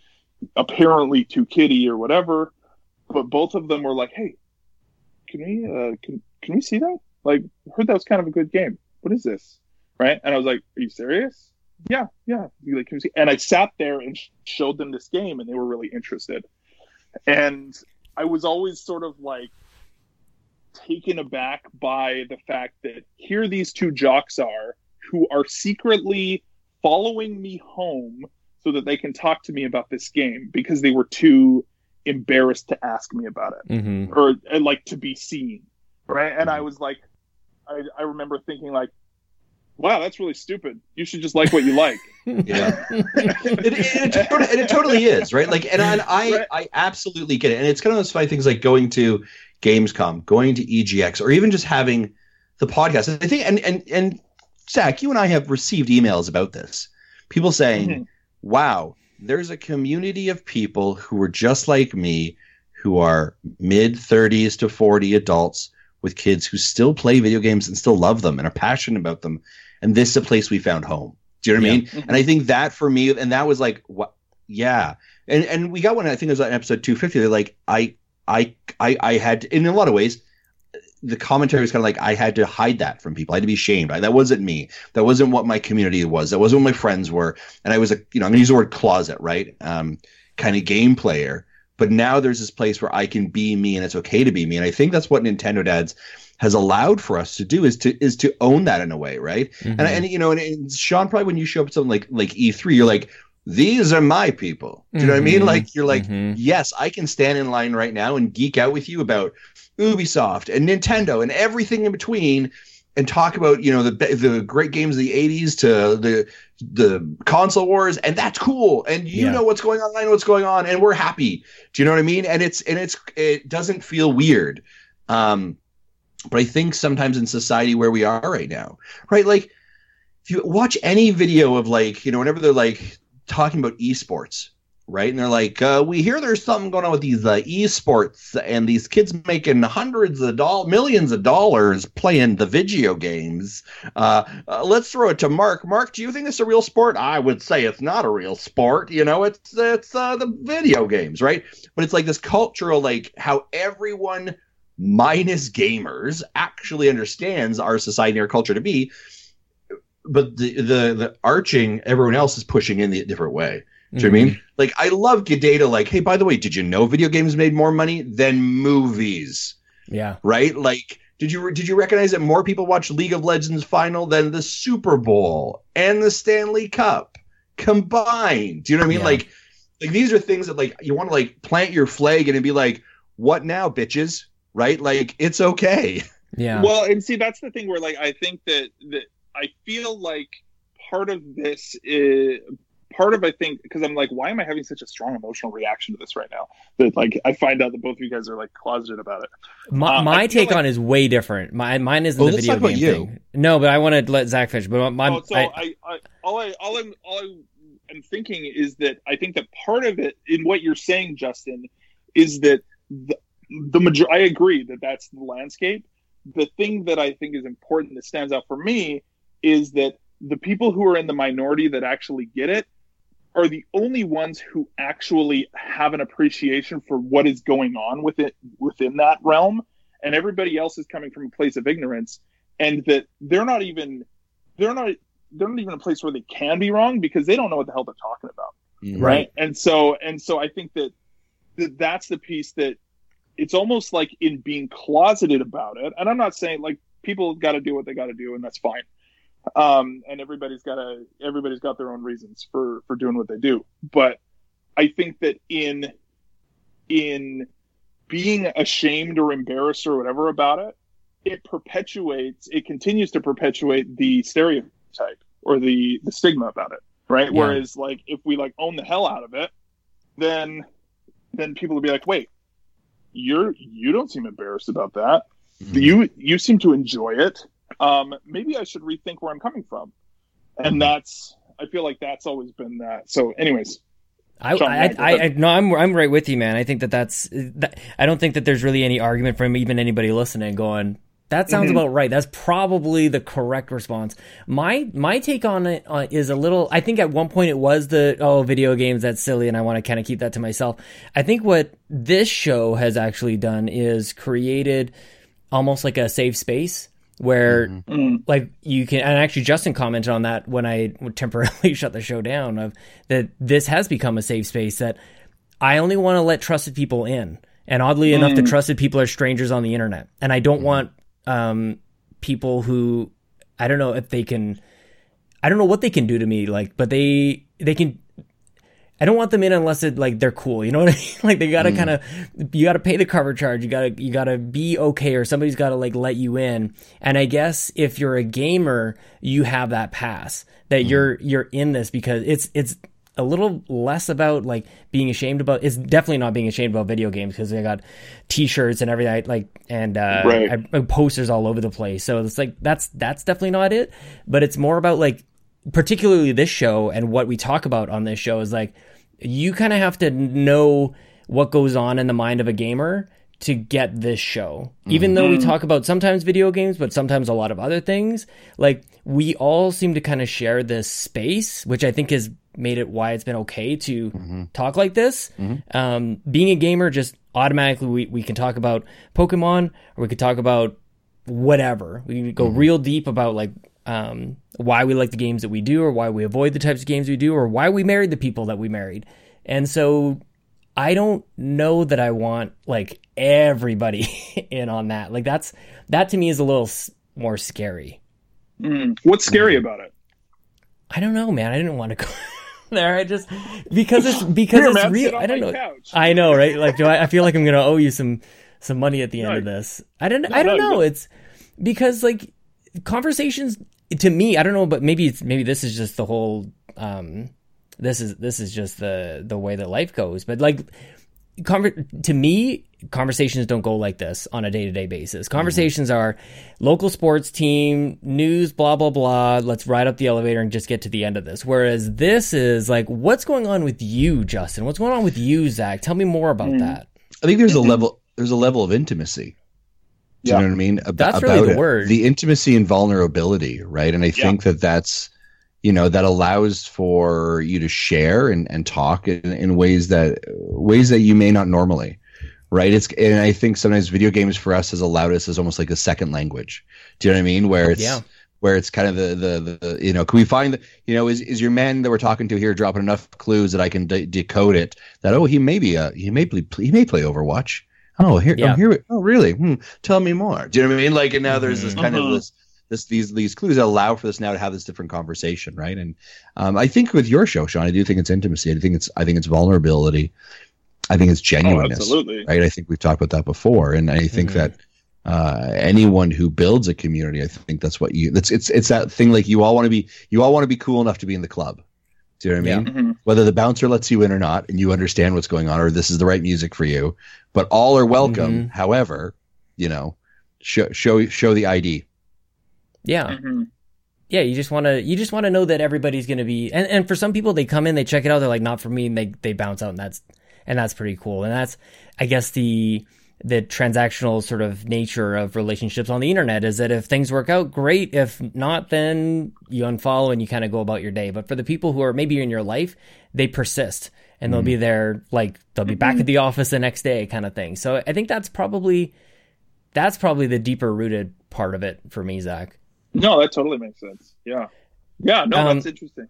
apparently too kiddie or whatever. But both of them were like, Hey, can we uh can can we see that? Like heard that was kind of a good game. What is this? Right? And I was like, Are you serious? Yeah, yeah. Like can we see and I sat there and showed them this game and they were really interested. And I was always sort of like taken aback by the fact that here these two jocks are who are secretly following me home so that they can talk to me about this game because they were too embarrassed to ask me about it Mm-hmm. or and, like to be seen right and i was like I, I remember thinking like wow that's really stupid. You should just like what you like. (laughs) Yeah. it, it, it, tot- and it totally is right? Like and, I- i i absolutely get it. And it's kind of those funny things like going to gamescom going to egx or even just having the podcast. I think and and and zach you and i have received emails about this. People saying Mhm. wow there's a community of people who are just like me who are mid 30s to 40 adults with kids who still play video games and still love them and are passionate about them and this is a place we found home do you know what i mean Mhm. and I think that for me, and that was like, what? Yeah, and and we got one. I think it was on episode two fifty. They're like, I, I, I, I had to, in a lot of ways. The commentary was kind of like I had to hide that from people. I had to be shamed. I, that wasn't me. That wasn't what my community was. That wasn't what my friends were. And I was a, you know, I'm gonna use the word closet, right? Um, kind of game player. But now there's this place where I can be me, and it's okay to be me. And I think that's what Nintendo Dads has allowed for us to do is to is to own that in a way, right? Mm-hmm. And, and you know, and, and Sean, probably when you show up at something like like E3, you're like, these are my people. Do you know what I mean? Mhm. Like you're like, Mhm. yes, I can stand in line right now and geek out with you about Ubisoft and Nintendo and everything in between, and talk about you know the the great games of the '80s to the the console wars, and that's cool. And you Yeah. know what's going on, I know what's going on, and we're happy. Do you know what I mean? And it's and it's it doesn't feel weird. Um, but I think sometimes in society where we are right now, right? Like if you watch any video of like, you know, whenever they're like talking about esports, right? And they're like, uh, we hear there's something going on with these uh, esports and these kids making hundreds of dollars, millions of dollars playing the video games. Uh, uh, let's throw it to Mark. Mark, do you think it's a real sport? I would say it's not a real sport. You know, it's it's uh, the video games, right? But it's like this cultural, like how everyone minus gamers actually understands our society and our culture to be but the the the arching everyone else is pushing in the different way do you know what I mean? Mm-hmm. Like, I love good data. Like, hey, by the way, did you know video games made more money than movies? Yeah. Right? Like, did you did you recognize that more people watch League of Legends final than the Super Bowl and the Stanley Cup combined? Do you know what I mean? Yeah. Like, like these are things that like you want to like plant your flag and be like, what now, bitches? Right? Like, it's okay. Yeah. Well, and see, that's the thing where, like, I think that that I feel like part of this is part of I think because I'm like, why am I having such a strong emotional reaction to this right now? That like I find out that both of you guys are like closeted about it. My, Uh, my take like- on is way different. My mine isn't Well, the let's video talk about game you. thing. No, but I want to let Zach finish. But my, oh, so I, I, I, all I all I'm all I am thinking is that I think that part of it in what you're saying, Justin, is that the, the major. I agree that that's the landscape. The thing that I think is important that stands out for me is that the people who are in the minority that actually get it are the only ones who actually have an appreciation for what is going on within within that realm and everybody else is coming from a place of ignorance and that they're not even they're not they're not even a place where they can be wrong because they don't know what the hell they're talking about Mhm. right and so and so i think that, that that's the piece that it's almost like in being closeted about it and i'm not saying like people got to do what they got to do and that's fine. Um and everybody's got to everybody's got their own reasons for for doing what they do. But i think that in in being ashamed or embarrassed or whatever about it it perpetuates it continues to perpetuate the stereotype or the the stigma about it right? Yeah. whereas like if we like own the hell out of it then then people will be like wait you're you don't seem embarrassed about that. Mhm. you you seem to enjoy it. Um maybe i should rethink where i'm coming from. And that's i feel like that's always been that. So anyways I, I, I, I, no, I'm I'm right with you, man. I think that that's, that, I don't think that there's really any argument from even anybody listening going, that sounds Mhm. about right. That's probably the correct response. My, my take on it uh, is a little, I think at one point it was the, oh, video games, that's silly. And I want to kind of keep that to myself. I think what this show has actually done is created almost like a safe space where Mm. like you can and actually justin commented on that when i (laughs) temporarily shut the show down of that this has become a safe space that i only want to let trusted people in and oddly enough the trusted people are strangers on the internet and i don't want um people who i don't know if they can i don't know what they can do to me like but they they can I don't want them in unless it like they're cool. You know what I mean? (laughs) Like they gotta kind of, you gotta pay the cover charge. You gotta, you gotta be okay, or somebody's gotta like let you in. And I guess if you're a gamer, you have that pass that you're you're in this because it's it's a little less about like being ashamed about. It's definitely not being ashamed about video games because I got T-shirts and everything like and uh, Right. I, I- posters all over the place. So it's like that's that's definitely not it. But it's more about like particularly this show and what we talk about on this show is like you kind of have to know what goes on in the mind of a gamer to get this show. Even though we talk about sometimes video games, but sometimes a lot of other things, like we all seem to kind of share this space, which I think has made it why it's been okay to talk like this. Um, being a gamer, just automatically we, we can talk about Pokemon or we could talk about whatever. We can go real deep about like um, why we like the games that we do, or why we avoid the types of games we do, or why we married the people that we married. And so I don't know that I want like everybody (laughs) in on that. Like that's that to me is a little s- more scary. Mm. what's scary about it I don't know, man. I didn't want to go (laughs) (laughs) there. I just because it's because Here, it's man, real. I don't know. couch. I know, right? (laughs) Like, do I? I feel like I'm gonna owe you some some money at the end No, of this. I don't. I don't no, know. It's because like conversations to me. I don't know, but maybe it's maybe this is just the whole. um This is this is just the the way that life goes. But like, conver- to me, conversations don't go like this on a day to day basis. Mm-hmm. Conversations are local sports team, news, blah, blah, blah. Let's ride up the elevator and just get to the end of this. Whereas this is like, what's going on with you, Justin? What's going on with you, Zach? Tell me more about mm. that. I think there's a level there's a level of intimacy. Do you know what I mean? Ab- That's really about the it. word. The intimacy and vulnerability, right? And I think that that's you know that allows for you to share and, and talk in, in ways that ways that you may not normally right? It's and i think sometimes video games for us has allowed us as almost like a second language. Do you know what i mean? Where it's Yeah. where it's kind of the, the the you know can we find the you know is is your man that we're talking to here dropping enough clues that i can de- decode it that oh he may be a he may play he may play overwatch. Oh here Yeah. oh here oh really? Hmm, tell me more. Do you know what i mean? Like and now there's this kind of Mhm. this this these these clues that allow for this now to have this different conversation right? And um, i think with your show sean i do think it's intimacy. I think it's i think it's vulnerability. I think it's oh genuineness absolutely. right? I think we've talked about that before. And i think Mhm. that uh, anyone who builds a community i think that's what you that's it's it's that thing like you all want to be you all want to be cool enough to be in the club. Do you know what i mean? Mhm. whether the bouncer lets you in or not and you understand what's going on or this is the right music for you but all are welcome. Mhm. however you know show show show the id Yeah. Mhm. Yeah. You just want to, you just want to know that everybody's going to be, and, and for some people, they come in, they check it out. They're like, not for me. And they, they bounce out and that's, and that's pretty cool. And that's, I guess the, the transactional sort of nature of relationships on the internet is that if things work out, great. If not, then you unfollow and you kind of go about your day. But for the people who are maybe in your life, they persist and they'll be there, like they'll be back at the office the next day kind of thing. So I think that's probably, that's probably the deeper rooted part of it for me, Zach. No that totally makes sense yeah yeah no Um, that's interesting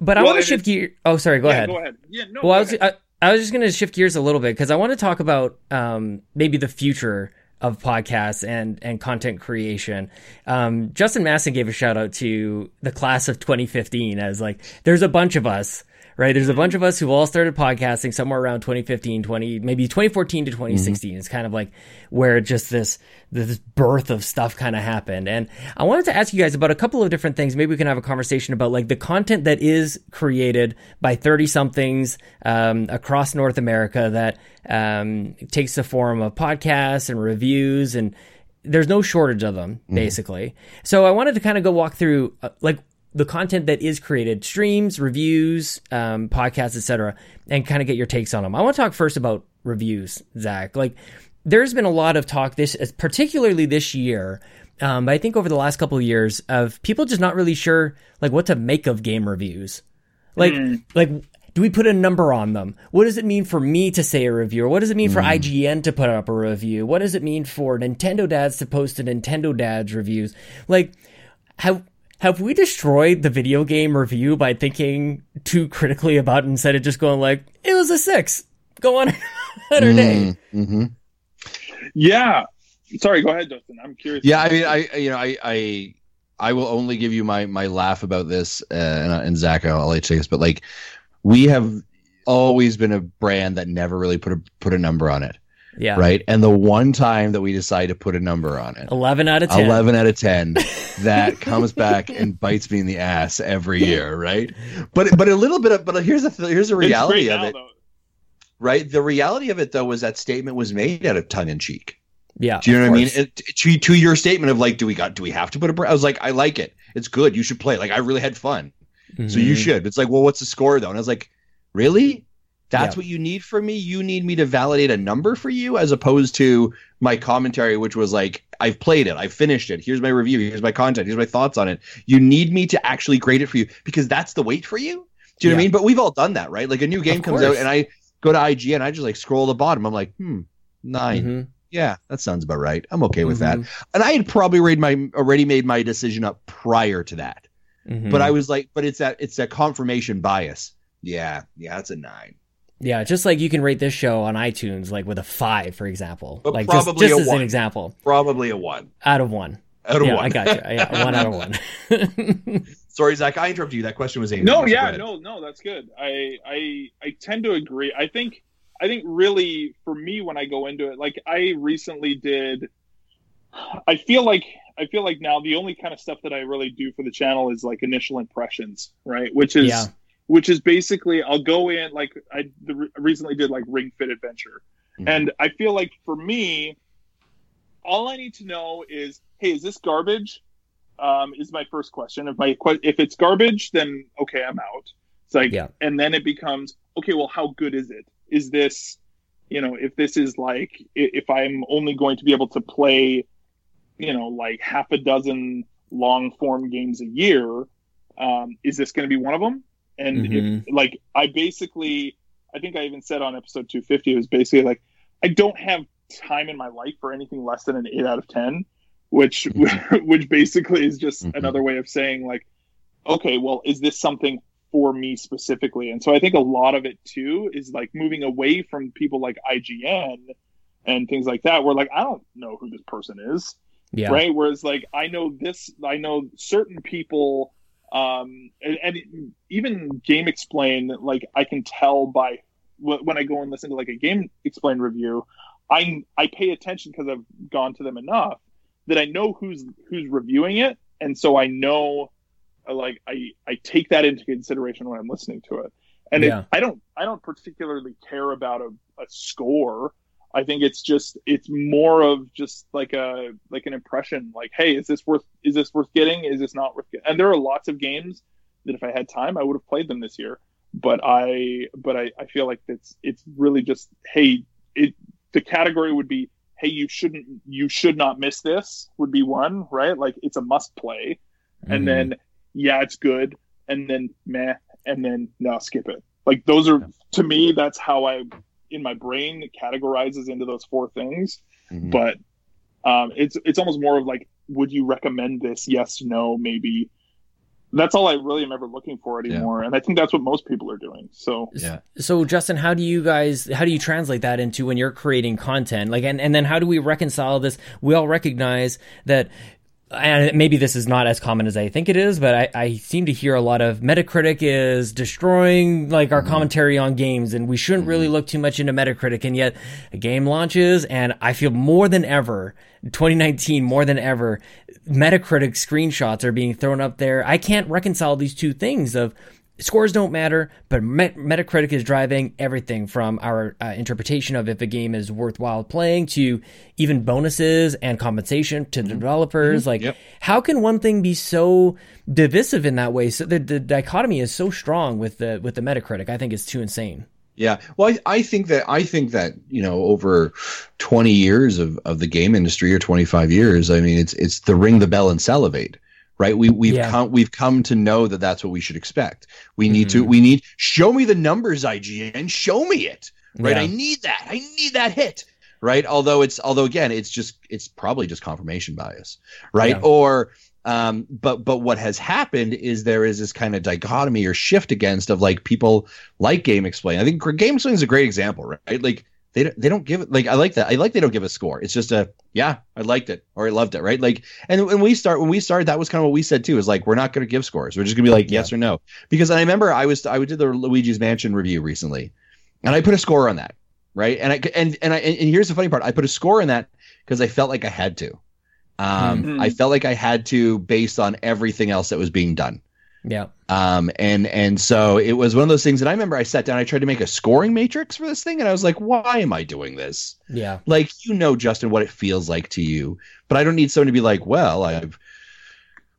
But I want to shift gear. Oh, sorry. Go yeah, ahead. Go ahead. Yeah, no. Well, I was. I, I was just going to shift gears a little bit because I want to talk about um, maybe the future of podcasts and and content creation. Um, Justin Masson gave a shout out to the class of 2015 as like there's a bunch of us. Right, there's a bunch of us who've all started podcasting somewhere around 2015, 20 maybe 2014 to 2016. It's kind of like where just this this birth of stuff kind of happened. And I wanted to ask you guys about a couple of different things. Maybe we can have a conversation about like the content that is created by 30 somethings um, across North America that um, takes the form of podcasts and reviews and there's no shortage of them basically. So I wanted to kind of go walk through uh, like the content that is created, streams, reviews, um, podcasts, etc., and kind of get your takes on them. I want to talk first about reviews, Zach. Like, there's been a lot of talk this, particularly this year, um, but I think over the last couple of years of people just not really sure like what to make of game reviews. Like, like do we put a number on them? What does it mean for me to say a review? Or what does it mean for IGN to put up a review? What does it mean for Nintendo dads to post a Nintendo dads reviews? Like, have have we destroyed the video game review by thinking too critically about it instead of just going like it was a six? Go on another (laughs) day. Mm-hmm. yeah. Sorry, go ahead, Justin. I'm curious. Yeah, I mean, I you know, I I I will only give you my my laugh about this, uh, and, and Zach, I'll let you take this, but like we have always been a brand that never really put a put a number on it, Yeah, right? And the one time that we decide to put a number on it, Eleven out of ten. 11 out of 10 (laughs) that comes back and bites me in the ass every year right? But but a little bit of but here's the here's the reality of now, it. though. right? The reality of it though was that statement was made out of tongue-in-cheek Yeah, do you know of what i mean? it, to, to your statement of like do we got do we have to put a, I was like i like it. It's good. You should play. Like i really had fun. So you Mhm. should. It's like well what's the score though? And i was like really that's Yeah. what you need from me. You need me to validate a number for you as opposed to my commentary which was like i've played it. I've finished it. Here's my review. Here's my content. Here's my thoughts on it. You need me to actually grade it for you because that's the weight for you. Do you know what i mean? But we've all done that right? Like a new game Of comes out and i go to ign i just like scroll the bottom. I'm like hmm 9 Mhm. yeah that sounds about right. I'm okay with Mhm. that and i had probably made my already made my decision up prior to that. Mhm. but I was like, but it's that it's that confirmation bias. Yeah, yeah, that's a nine. Yeah, just like you can rate this show on iTunes, like with a five, for example. But like just, probably just a as one. an example, Probably a one out of one. out of yeah, one. I got you. Yeah, (laughs) one out of one. (laughs) Sorry, Zach, I interrupted you. That question was aimed. No, at you. Go yeah, no, no, that's good. I, I, I tend to agree. I think, I think really for me when I go into it, like I recently did. I feel like I feel like now the only kind of stuff that I really do for the channel is like initial impressions, right? Which is Yeah. Which is basically I'll go in like I the, recently did like Ring Fit Adventure, Mhm. and I feel like for me, all I need to know is, hey, is this garbage? Um, is my first question. If my if it's garbage, then okay, I'm out. It's like, Yeah. and then it becomes okay. Well, how good is it? Is this, you know, if this is like, if I'm only going to be able to play, you know, like half a dozen long form games a year, um, is this going to be one of them? And Mhm. if, like, I basically, I think I even said on episode 250, it was basically like, I don't have time in my life for anything less than an eight out of 10, which, (laughs) which basically is just Mhm. another way of saying like, okay, well, is this something for me specifically? And so I think a lot of it too is like moving away from people like IGN and things like that, where like, I don't know who this person is yeah. right whereas like i know this i know certain people um and, and even GameXplain like i can tell by when i go and listen to like a game explain review i i pay attention because i've gone to them enough that i know who's who's reviewing it. And so i know like i i take that into consideration when i'm listening to it. And Yeah. it, i don't i don't particularly care about a, a score I think it's just it's more of just like a like an impression like hey is this worth is this worth getting? Is this not worth getting and there are lots of games that if I had time I would have played them this year. But I but I, I feel like it's it's really just hey it the category would be hey you shouldn't you should not miss this would be one right? Like it's a must play. And Mhm. then yeah it's good. And then meh. And then no skip it. Like those are to me that's how i in my brain it categorizes into those four things Mhm. but um it's it's almost more of like would you recommend this yes no maybe that's all I really am ever looking for anymore. Yeah. And I think that's what most people are doing. So yeah. So Justin, how do you guys how do you translate that into when you're creating content? Like and, and then how do we reconcile this? We all recognize that and maybe this is not as common as I think it is, but I, I seem to hear a lot of Metacritic is destroying like our mm-hmm. commentary on games, and we shouldn't really mm-hmm. look too much into Metacritic. And yet, a game launches, and I feel more than ever, 2019, more than ever, Metacritic screenshots are being thrown up there. I can't reconcile these two things of scores don't matter, but Met- Metacritic is driving everything from our uh, interpretation of if a game is worthwhile playing to even bonuses and compensation to mm-hmm. developers. Mm-hmm. Like, yep. how can one thing be so divisive in that way? So the, the dichotomy is so strong with the with the Metacritic. I think it's too insane. Yeah, well, I, I think that I think that you know over twenty years of, of the game industry or twenty five years, I mean, it's it's the ring the bell and salivate right? We we've yeah. come we've come to know that that's what we should expect. We need mm-hmm. to we need show me the numbers, IGN, show me it, right? Yeah. I need that. I need that hit, right? Although it's although again, it's just it's probably just confirmation bias, right? Yeah. Or um, but but what has happened is there is this kind of dichotomy or shift against of like people like GameXplain. I think GameXplain is a great example, right? Like they don't, they don't give it like I like that. I like they don't give a score. It's just a yeah, I liked it or I loved it, right? Like and when we start when we started that was kind of what we said too is like we're not going to give scores. We're just going to be like yeah. yes or no. Because I remember I was I did the Luigi's Mansion review recently. And I put a score on that, right? And I and and I and here's the funny part. I put a score on that because I felt like I had to. Um mm-hmm. I felt like I had to based on everything else that was being done. Yeah. Um, and and so it was one of those things that I remember I sat down, I tried to make a scoring matrix for this thing, and I was like, why am I doing this? Yeah. Like you know, Justin, what it feels like to you, but I don't need someone to be like, well, I've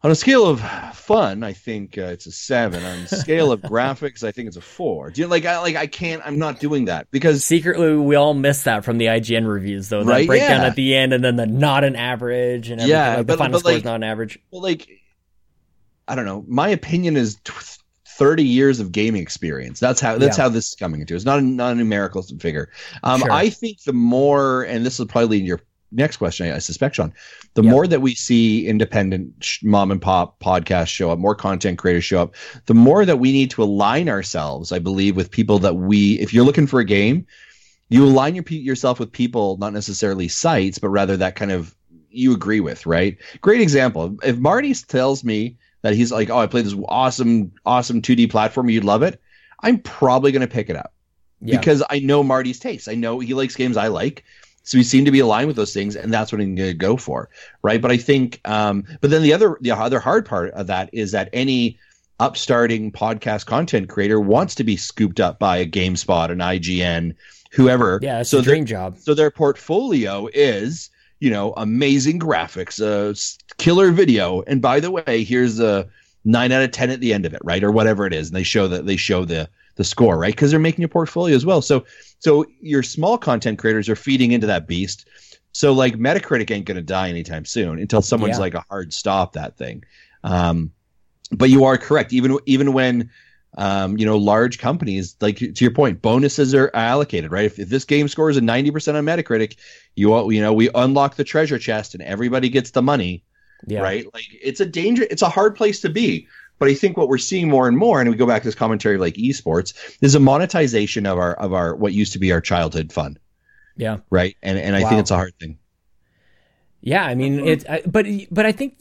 on a scale of fun, I think uh, it's a seven. On a scale of (laughs) graphics, I think it's a four. Do you like? I like. I can't. I'm not doing that because secretly we all miss that from the IGN reviews, though. That right? breakdown yeah. at the end, and then the not an average, and everything. yeah, like the final score like, is not an average. Well, like I don't know. My opinion is t- 30 years of gaming experience. That's how that's yeah. how this is coming into. It's not a, not a numerical figure. Um, sure. I think the more, and this will probably lead your next question, I, I suspect, Sean. The yep. more that we see independent sh- mom and pop podcasts show up, more content creators show up, the more that we need to align ourselves. I believe with people that we, if you're looking for a game, you align your, yourself with people, not necessarily sites, but rather that kind of you agree with, right? Great example. If Marty tells me that he's like, oh, I played this awesome, awesome 2D platform. You'd love it. I'm probably going to pick it up yeah. because I know Marty's taste. I know he likes games I like. So we seem to be aligned with those things, and that's what I'm going to go for, right? But I think, um, but then the other, the other hard part of that is that any upstarting podcast content creator wants to be scooped up by a GameSpot, an IGN, whoever. Yeah, it's so a dream job. So their portfolio is you know, amazing graphics, a killer video, and by the way, here's a nine out of ten at the end of it, right, or whatever it is, and they show that they show the the score, right, because they're making a portfolio as well. So, so your small content creators are feeding into that beast. So, like Metacritic ain't going to die anytime soon until someone's yeah. like a hard stop that thing. Um, but you are correct. Even even when um, you know, large companies, like to your point, bonuses are allocated, right? If, if this game scores a 90% on Metacritic, you you know, we unlock the treasure chest and everybody gets the money, yeah. right? Like it's a danger, it's a hard place to be. But I think what we're seeing more and more, and we go back to this commentary like esports, is a monetization of our of our what used to be our childhood fun. Yeah. Right. And and I think it's a hard thing. Yeah, I mean it, but but I think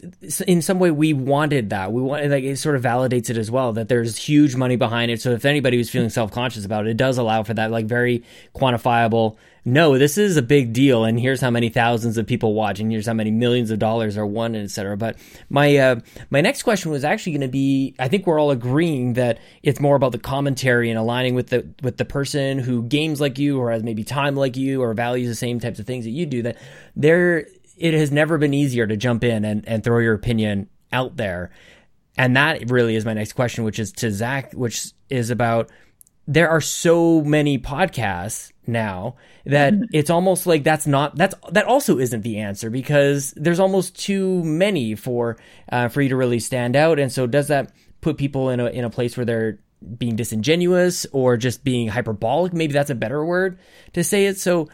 in some way we wanted that. We want like it sort of validates it as well that there's huge money behind it. So if anybody was feeling self conscious about it, it does allow for that like very quantifiable. No, this is a big deal, and here's how many thousands of people watch, and here's how many millions of dollars are won, etc. But my uh, my next question was actually going to be: I think we're all agreeing that it's more about the commentary and aligning with the with the person who games like you, or has maybe time like you, or values the same types of things that you do. That there it has never been easier to jump in and, and throw your opinion out there. And that really is my next question, which is to Zach, which is about there are so many podcasts now that (laughs) it's almost like that's not that's that also isn't the answer because there's almost too many for uh, for you to really stand out. And so does that put people in a in a place where they're being disingenuous or just being hyperbolic? Maybe that's a better word to say it. So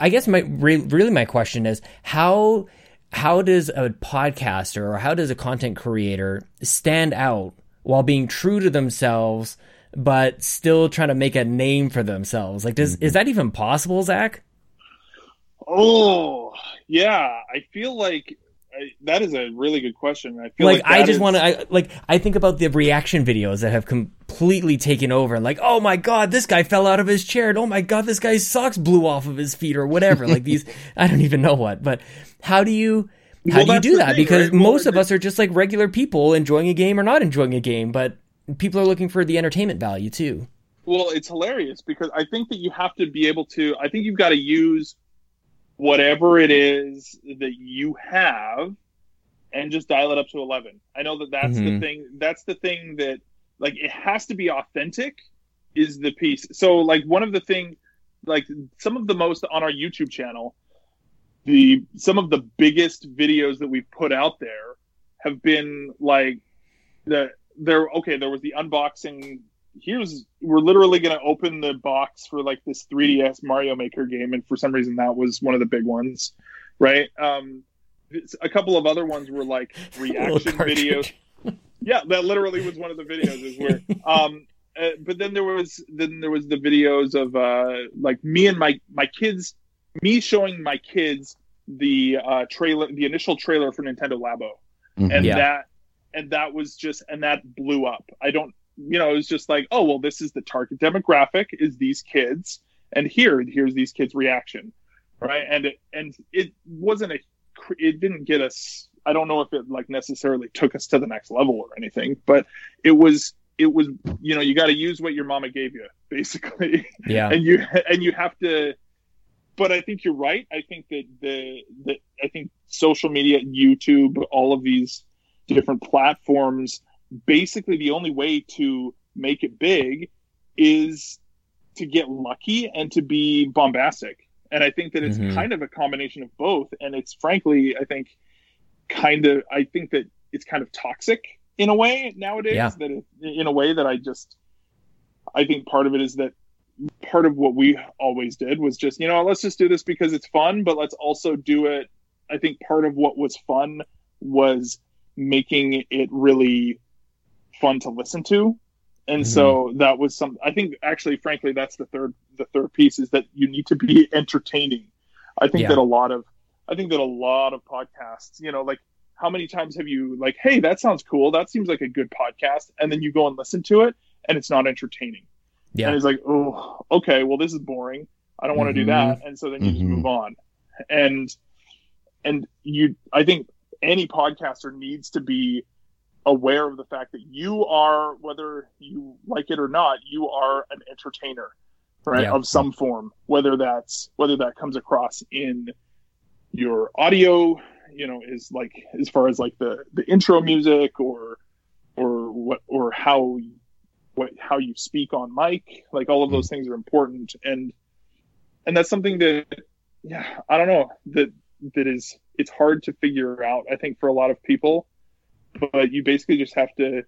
I guess my re- really my question is how how does a podcaster or how does a content creator stand out while being true to themselves, but still trying to make a name for themselves? Like, does is mm-hmm. that even possible, Zach? Oh, yeah. I feel like I, that is a really good question. I feel like, like, I just is- want to I, like I think about the reaction videos that have completely taken over and like oh my god this guy fell out of his chair and oh my god this guy's socks blew off of his feet or whatever like these (laughs) I don't even know what but how do you how Well, do you do that thing, because right? Well, most of us are just like regular people enjoying a game or not enjoying a game but people are looking for the entertainment value too Well, it's hilarious because I think that you have to be able to. I think you've got to use whatever it is that you have and just dial it up to 11. I know that that's the Mhm. thing. That's the thing that, like, it has to be authentic, is the piece. So, like, one of the thing, like, some of the most on our YouTube channel, the some of the biggest videos that we've put out there have been like the there okay there was the unboxing. Here's we're literally going to open the box for like this 3ds mario maker game and for some reason that was one of the big ones right? Um a couple of other ones were like (laughs) reaction videos yeah that literally was one of the videos is where um uh, but then there was then there was the videos of uh like me and my my kids me showing my kids the uh trailer the initial trailer for nintendo labo Mhm. and Yeah. that and that was just and that blew up i don't you know it was just like oh well this is the target demographic is these kids and here here's these kids reaction right and it and it wasn't a it didn't get us i don't know if it like necessarily took us to the next level or anything but it was it was you know you got to use what your mama gave you (laughs) basically. Yeah. And you and you have to but i think you're right. I think that the the i think social media youtube all of these different platforms basically the only way to make it big is to get lucky and to be bombastic. And i think that it's Mhm. kind of a combination of both. And it's frankly i think kind of i think that it's kind of toxic in a way nowadays Yeah. that it, in a way that i just i think part of it is that part of what we always did was just you know let's just do this because it's fun but let's also do it i think part of what was fun was making it really fun to listen to and so mm-hmm. that was some i think actually frankly that's the third the third piece is that you need to be entertaining i think Yeah. that a lot of i think that a lot of podcasts you know like how many times have you like hey that sounds cool that seems like a good podcast and then you go and listen to it and it's not entertaining yeah and it's like, oh, okay, well, this is boring. I don't want to do that. And so then you just Mhm. move on. And and you, I think any podcaster needs to be aware of the fact that you are, whether you like it or not, you are an entertainer, right, Yeah. of some form. Whether that's whether that comes across in your audio, you know, is like as far as like the the intro music or or what or how what how you speak on mic like all of hmm. those things are important and and that's something that yeah i don't know that that is it's hard to figure out i think for a lot of people but you basically just have to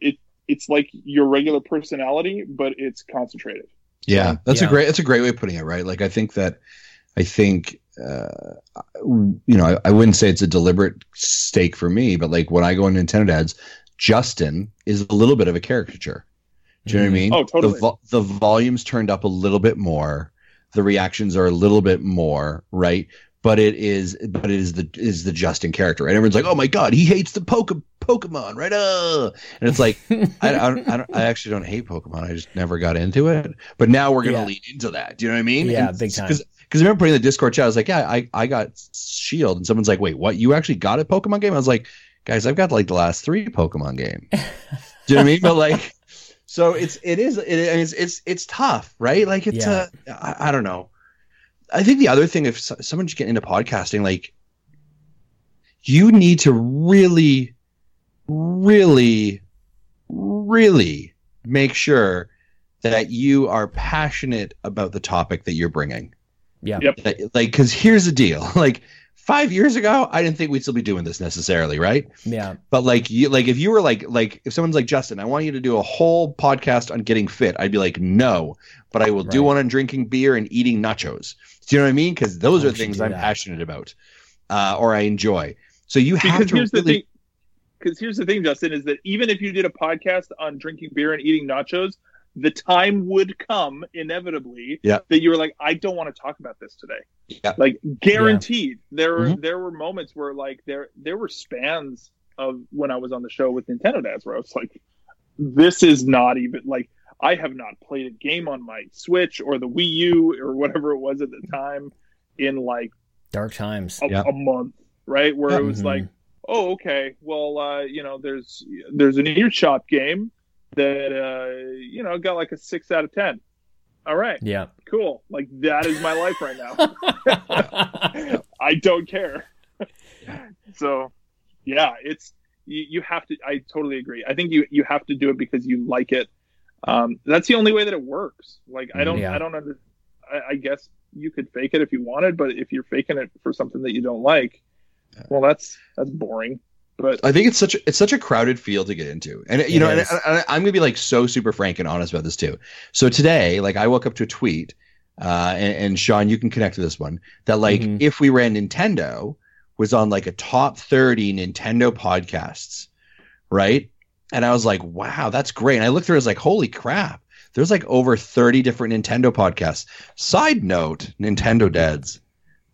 it it's like your regular personality but it's concentrated Yeah, that's Yeah. a great that's a great way of putting it, right? Like I think that I think uh, you know I, I wouldn't say it's a deliberate stake for me, but like when I go on Nintendo Dads, Justin is a little bit of a caricature. Do you know what I mean? Oh, totally. The, vo- the volume's turned up a little bit more. The reactions are a little bit more, right? But it is, but it is the is the Justin character, right? Everyone's like, "Oh my god, he hates the Poke- Pokemon," right? Uh, and it's like, I, I, don't, I, don't, I actually don't hate Pokemon. I just never got into it. But now we're gonna Yeah. lean into that. Do you know what I mean? Yeah, And big time. Because I remember putting in the Discord chat, I was like, yeah, I, I got Shield, and someone's like, wait, what? You actually got a Pokemon game? I was like, guys, I've got like the last three Pokemon game. (laughs) Do you know what I mean? But like, so it's it is it, it's it's it's tough, right? Like it's Yeah. uh, I, I don't know. I think the other thing, if so- someone's getting into podcasting, like you need to really, really, really make sure that you are passionate about the topic that you're bringing. Yeah Yep. Like, like, because here's the deal. (laughs) Like five years ago, I didn't think we'd still be doing this necessarily, right? yeah But like, you, like if you were like, like if someone's like Justin, I want you to do a whole podcast on getting fit, I'd be like, no, but I will do one on drinking beer and eating nachos. Do you know what I mean? Because those Oh, are we things I'm that. passionate about. uh, or I enjoy. So you have because to here's really, the thing. Because here's the thing, Justin, is that even if you did a podcast on drinking beer and eating nachos, the time would come inevitably Yeah. that you were like, I don't want to talk about this today. Yeah. Like guaranteed. There were Mhm. there were moments where like there there were spans of when I was on the show with Nintendo Dads where I was like, this is not even like I have not played a game on my Switch or the Wii U or whatever it was at the time in like Dark times. a, Yeah. a month, right? Where it was Mhm. like, oh, okay, well, uh, you know, there's there's an eShop game that uh, you know got like a six out of ten. All right, Yeah. cool. Like that is my life right now. (laughs) (laughs) I don't care. (laughs) so, yeah, it's you, you have to. I totally agree. I think you you have to do it because you like it. Um, that's the only way that it works. Like I don't Yeah. I don't under. I, I guess you could fake it if you wanted, but if you're faking it for something that you don't like, well, that's that's boring. But I think it's such a, it's such a crowded field to get into, and you know, and, and I'm gonna be like so super frank and honest about this too. So today, like I woke up to a tweet, uh, and, and Sean, you can connect to this one that like Mhm. if we ran Nintendo was on like a top 30 Nintendo podcasts, right? And I was like, wow, that's great. And I looked through, I was like, holy crap, there's like over 30 different Nintendo podcasts. Side note, Nintendo dads,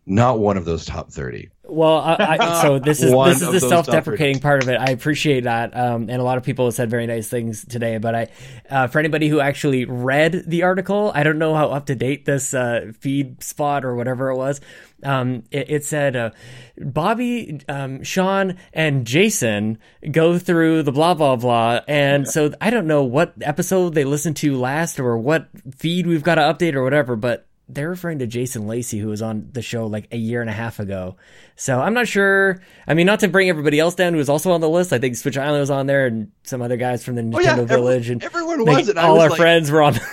not one of those top 30. Well, I, I, (laughs) so this is this is the self-deprecating part of it. I appreciate that, um, and a lot of people have said very nice things today. But I, uh, for anybody who actually read the article, I don't know how up to date this uh, Feedspot or whatever it was. Um, it, it said uh, Bobby, um, Sean, and Jason go through the blah blah blah, and so I don't know what episode they listened to last or what feed we've got to update or whatever, but they're referring to Jason Lacey, who was on the show like a year and a half ago. So I'm not sure. I mean, not to bring everybody else down who was also on the list. I think Switch Island was on there, and some other guys from the Nintendo Oh, yeah, Village, and everyone was. And I all was our like, friends were on. (laughs)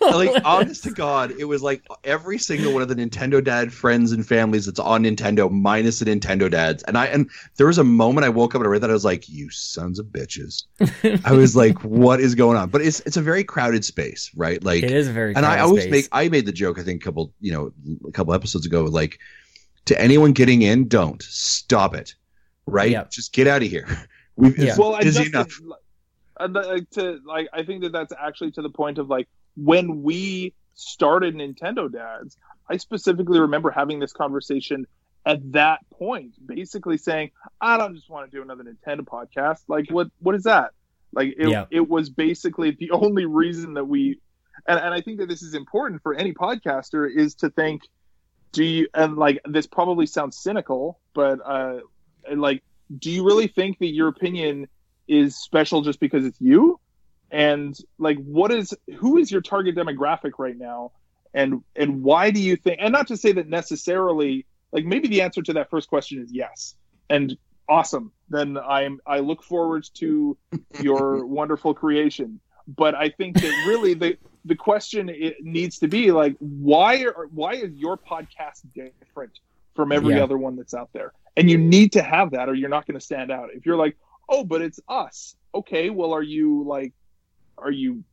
like honest to god it was like every single one of the nintendo dad friends and families that's on nintendo minus the nintendo dads. And i and there was a moment i woke up and i read that i was like you sons of bitches. I was (laughs) like what is going on? But it's it's a very crowded space right? Like it is a very and i always space. make i made the joke i think a couple you know a couple episodes ago like to anyone getting in don't. Stop it. Right? Yep. just get out of here. (laughs) We've Yeah. it's well, and busy Justin, enough uh, like, to like, I think that that's actually to the point of like when we started Nintendo Dads. I specifically remember having this conversation at that point, basically saying, "I don't just want to do another Nintendo podcast. Like, what what is that? Like, it, Yeah. it was basically the only reason that we." And, and I think that this is important for any podcaster is to think, do you and like this probably sounds cynical, but uh, like, do you really think that your opinion is special just because it's you? And like, what is who is your target demographic right now? And and why do you think? And not to say that necessarily, like maybe the answer to that first question is yes. And awesome. Then I'm I look forward to (laughs) your wonderful creation. But I think that really the the question it needs to be like why are why is your podcast different from every Yeah. other one that's out there? And you need to have that or you're not going to stand out. If you're like, "Oh, but it's us." Okay, well are you like are you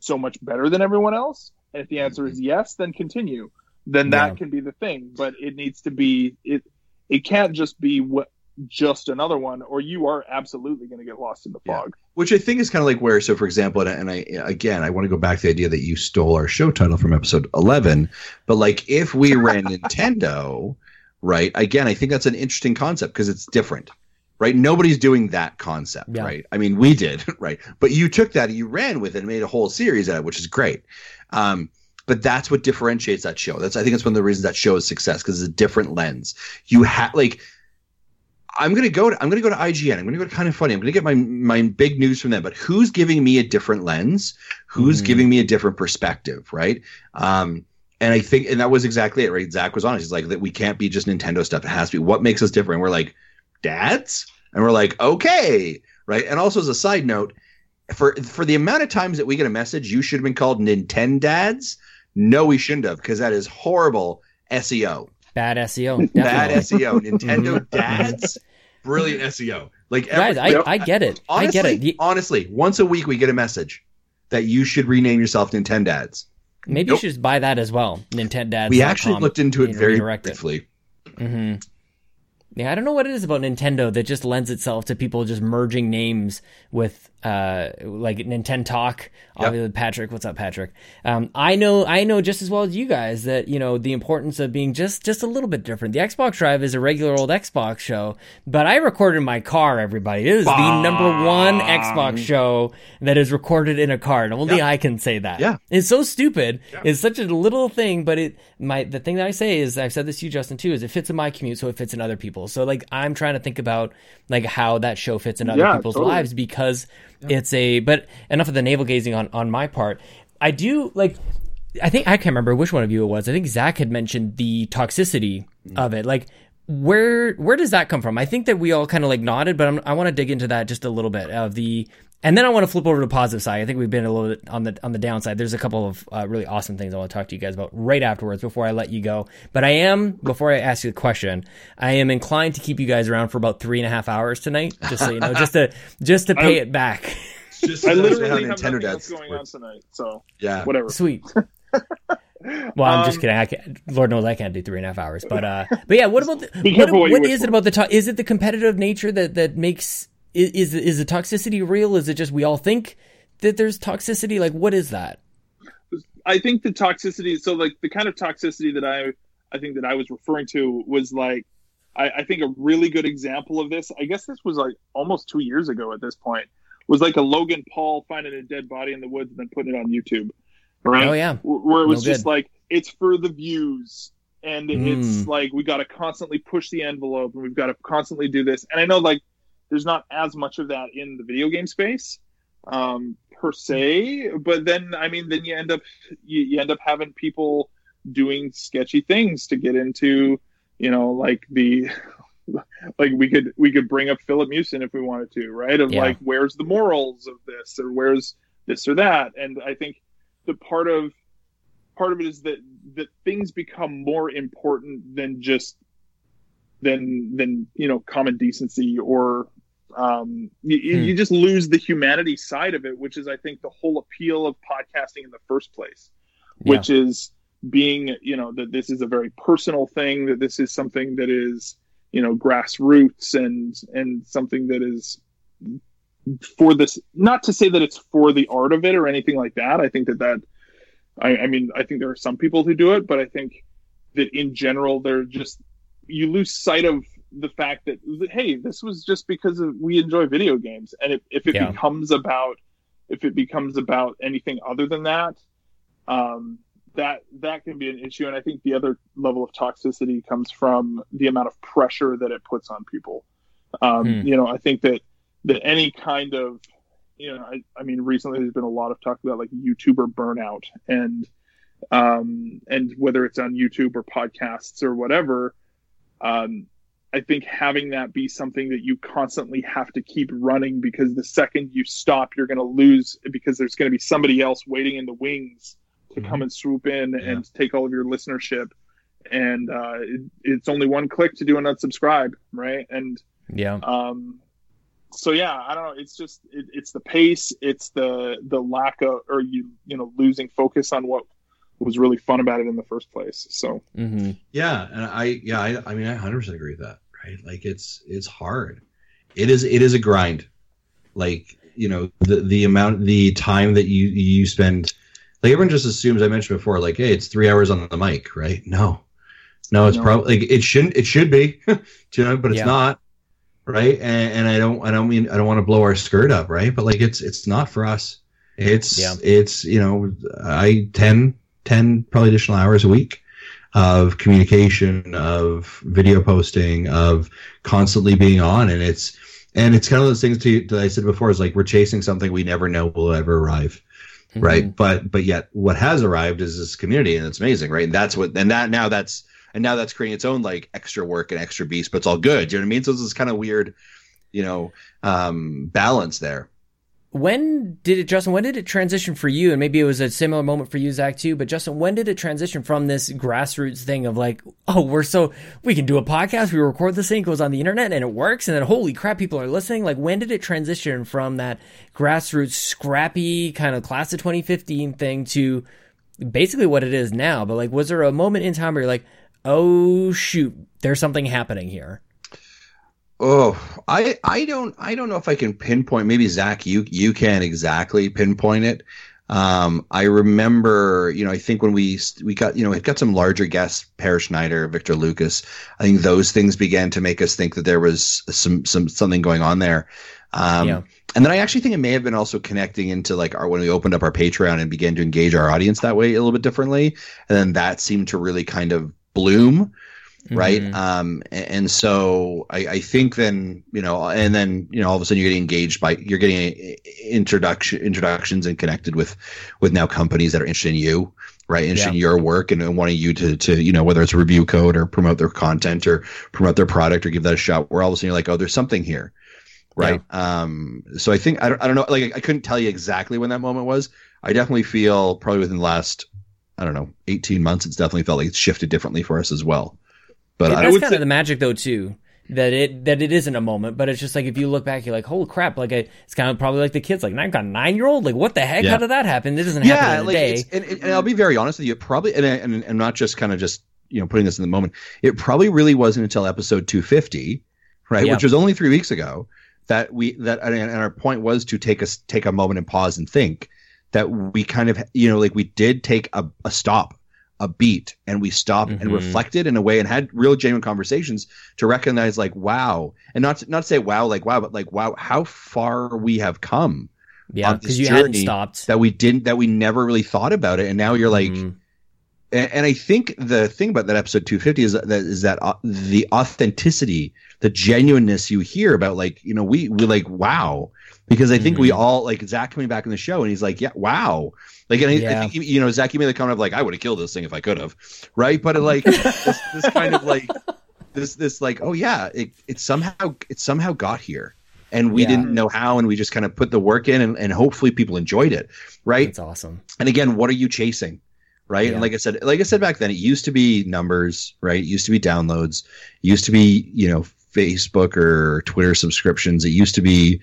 so much better than everyone else? And if the answer is mm-hmm. yes, then continue. Then that Yeah. can be the thing, but it needs to be it it can't just be what just another one or you are absolutely going to get lost in the Yeah. fog. which I think is kind of like where, so for example, and I, and I again, I want to go back to the idea that you stole our show title from episode eleven, but like if we ran (laughs) Nintendo, right? Again, I think that's an interesting concept because it's different, right? Nobody's doing that concept, Yeah. right? I mean, we did, (laughs) right? But you took that, and you ran with it, and made a whole series out of it, which is great. Um, but that's what differentiates that show. That's I think that's one of the reasons that show is success because it's a different lens. You have like I'm gonna go to I'm gonna go to IGN. I'm gonna go to Kind of Funny. I'm gonna get my my big news from them. But who's giving me a different lens? Who's Mhm. giving me a different perspective? Right. Um, and I think and that was exactly it. Right. Zach was honest. He's like that we can't be just Nintendo stuff. It has to be what makes us different. And we're like dads, and we're like okay, right. And also as a side note, for for the amount of times that we get a message, you should have been called Nintendo dads. No, we shouldn't have because that is horrible SEO. Bad SEO. Bad SEO. Nintendo (laughs) dads. Brilliant SEO. Like Guys, every, I, I get it. honestly, I get it. The- honestly, once a week we get a message that you should rename yourself Nintendo dads. Maybe Nope. you should just buy that as well. Nintendo Dads. We actually looked into it very briefly. hmm Yeah, I don't know what it is about Nintendo that just lends itself to people just merging names with uh like Nintendo Talk. Yep. Obviously, Patrick, what's up, Patrick? Um, I know, I know just as well as you guys that you know the importance of being just just a little bit different. The Xbox Drive is a regular old Xbox show, but I recorded in my car. Everybody, it is the number one Xbox show that is recorded in a car. And only I can say that. Yeah. it's so stupid. It's such a little thing, but it my the thing that I say is I've said this to you, Justin, too. Is it fits in my commute, so it fits in other people's. So like I'm trying to think about like how that show fits in other Yeah, people's totally. lives because it's a. But enough of the navel gazing on on my part. I do like. I think I can't remember which one of you it was. I think Zach had mentioned the toxicity mm-hmm. of it. Like where where does that come from? I think that we all kind of like nodded, but I'm, I want to dig into that just a little bit of the, and then I want to flip over to the positive side. I think we've been a little bit on the on the downside. There's a couple of uh, really awesome things I want to talk to you guys about right afterwards before I let you go. But I am before I ask you the question, I am inclined to keep you guys around for about three and a half hours tonight, just so you know, just to (laughs) just to pay it back. (laughs) Just I literally how have Nintendo nothing else going on tonight, so Yeah. whatever. Sweet. (laughs) Well, I'm just Um, kidding. I can't, Lord knows I can't do three and a half hours. But uh, but yeah, what about the, Be what, what you what it about the to- is it the competitive nature that that makes is is, is the toxicity real? Is it just we all think that there's toxicity? Like what is that? I think the toxicity. So like the kind of toxicity that I I think that I was referring to was like I, I think a really good example of this. I guess this was like almost two years ago at this point. Was like a Logan Paul finding a dead body in the woods and then putting it on YouTube, right? Oh yeah, where it was No just good. like it's for the views and Mm. it's like we got to constantly push the envelope and we've got to constantly do this and i know like there's not as much of that in the video game space um, per se but then i mean then you end up you, you end up having people doing sketchy things to get into you know like the (laughs) like we could we could bring up philip Mewson if we wanted to right of Yeah. like where's the morals of this or where's this or that and i think the part of part of it is that that things become more important than just than than you know common decency or um you, Hmm. you just lose the humanity side of it which is i think the whole appeal of podcasting in the first place Yeah. which is being you know that this is a very personal thing that this is something that is you know grassroots and and something that is for this not to say that it's for the art of it or anything like that i think that that I, I mean, I think there are some people who do it, but I think that in general, they're just you lose sight of the fact that hey, this was just because of, we enjoy video games, and if, if it Yeah. becomes about if it becomes about anything other than that, um, that that can be an issue. And I think the other level of toxicity comes from the amount of pressure that it puts on people. Um, Hmm. You know, I think that that any kind of you know, I, I mean, recently there's been a lot of talk about like YouTuber burnout and um, and whether it's on YouTube or podcasts or whatever. Um, I think having that be something that you constantly have to keep running because the second you stop, you're going to lose because there's going to be somebody else waiting in the wings to come and swoop in Yeah. and take all of your listenership. And uh, it, it's only one click to do an unsubscribe, right? And yeah, um, so yeah, I don't know. It's just it, it's the pace, it's the the lack of or you you know losing focus on what was really fun about it in the first place. So hmm Yeah, and I yeah, I, I mean I 100% agree with that, right? Like it's it's hard. It is it is a grind. Like, you know, the the amount the time that you you spend like everyone just assumes I mentioned before like hey, it's 3 hours on the mic, right? No. No, it's No. probably like it shouldn't it should be, (laughs) you know, but it's Yeah. not. Right? And, and I don't I don't mean I don't want to blow our skirt up, right? But like it's it's not for us. It's Yeah. it's you know, I 10 10 probably additional hours a week of communication, of video posting, of constantly being on, and it's and it's kind of those things to, that I said before is like we're chasing something we never know will ever arrive, Mm-hmm. right? But but yet what has arrived is this community, and it's amazing, right? And that's what and that now that's and now that's creating its own like extra work and extra beast, but it's all good. Do you know what I mean? So it's this kind of weird, you know, um, balance there. When did it, Justin? When did it transition for you? And maybe it was a similar moment for you, Zach, too. But Justin, when did it transition from this grassroots thing of like, oh, we're so we can do a podcast, we record this thing, goes on the internet, and it works, and then holy crap, people are listening. Like, when did it transition from that grassroots, scrappy kind of class of 2015 thing to basically what it is now? But like, was there a moment in time where you're like, oh shoot, there's something happening here? Oh, I I don't I don't know if I can pinpoint. Maybe Zach, you you can exactly pinpoint it. Um, I remember, you know, I think when we we got, you know, we got some larger guests, Peer Schneider, Victor Lucas. I think those things began to make us think that there was some some something going on there. Um, yeah. And then I actually think it may have been also connecting into like our when we opened up our Patreon and began to engage our audience that way a little bit differently, and then that seemed to really kind of bloom right mm-hmm. um and, and so I, I think then you know and then you know all of a sudden you're getting engaged by you're getting introduction introductions and connected with with now companies that are interested in you right interested yeah. in your work and, and wanting you to to you know whether it's review code or promote their content or promote their product or give that a shot where all of a sudden you're like oh there's something here right yeah. um so i think I don't, I don't know like i couldn't tell you exactly when that moment was i definitely feel probably within the last i don't know 18 months it's definitely felt like it's shifted differently for us as well but that's kind say- of the magic, though, too. That it that it isn't a moment, but it's just like if you look back, you're like, "Holy crap!" Like I, it's kind of probably like the kids, like I've got a nine year old. Like what the heck? Yeah. How did that happen? This doesn't yeah, happen in like a day. And, and, I'll be very honest with you. Probably, and, and, and not just kind of just you know putting this in the moment. It probably really wasn't until episode 250, right, which was only three weeks ago, that we that and our point was to take us take a moment and pause and think that we kind of you know like we did take a, a stop a beat and we stopped mm-hmm. and reflected in a way and had real genuine conversations to recognize like wow and not to, not to say wow like wow but like wow how far we have come yeah because you hadn't stopped that we didn't that we never really thought about it and now you're like mm-hmm. and, and, I think the thing about that episode 250 is that is that uh, the authenticity the genuineness you hear about like you know we we like wow because I think mm-hmm. we all like Zach coming back in the show and he's like, yeah, wow. Like, and I, yeah. I think, you know, Zach, you made the comment of like, I would have killed this thing if I could have. Right. But like (laughs) this, this kind of like, this, this like, oh yeah, it, it somehow, it somehow got here and we yeah. didn't know how and we just kind of put the work in and, and hopefully people enjoyed it. Right. That's awesome. And again, what are you chasing? right? Yeah. And like I said, like I said back then, it used to be numbers, right? It used to be downloads, it used to be you know Facebook or Twitter subscriptions. It used to be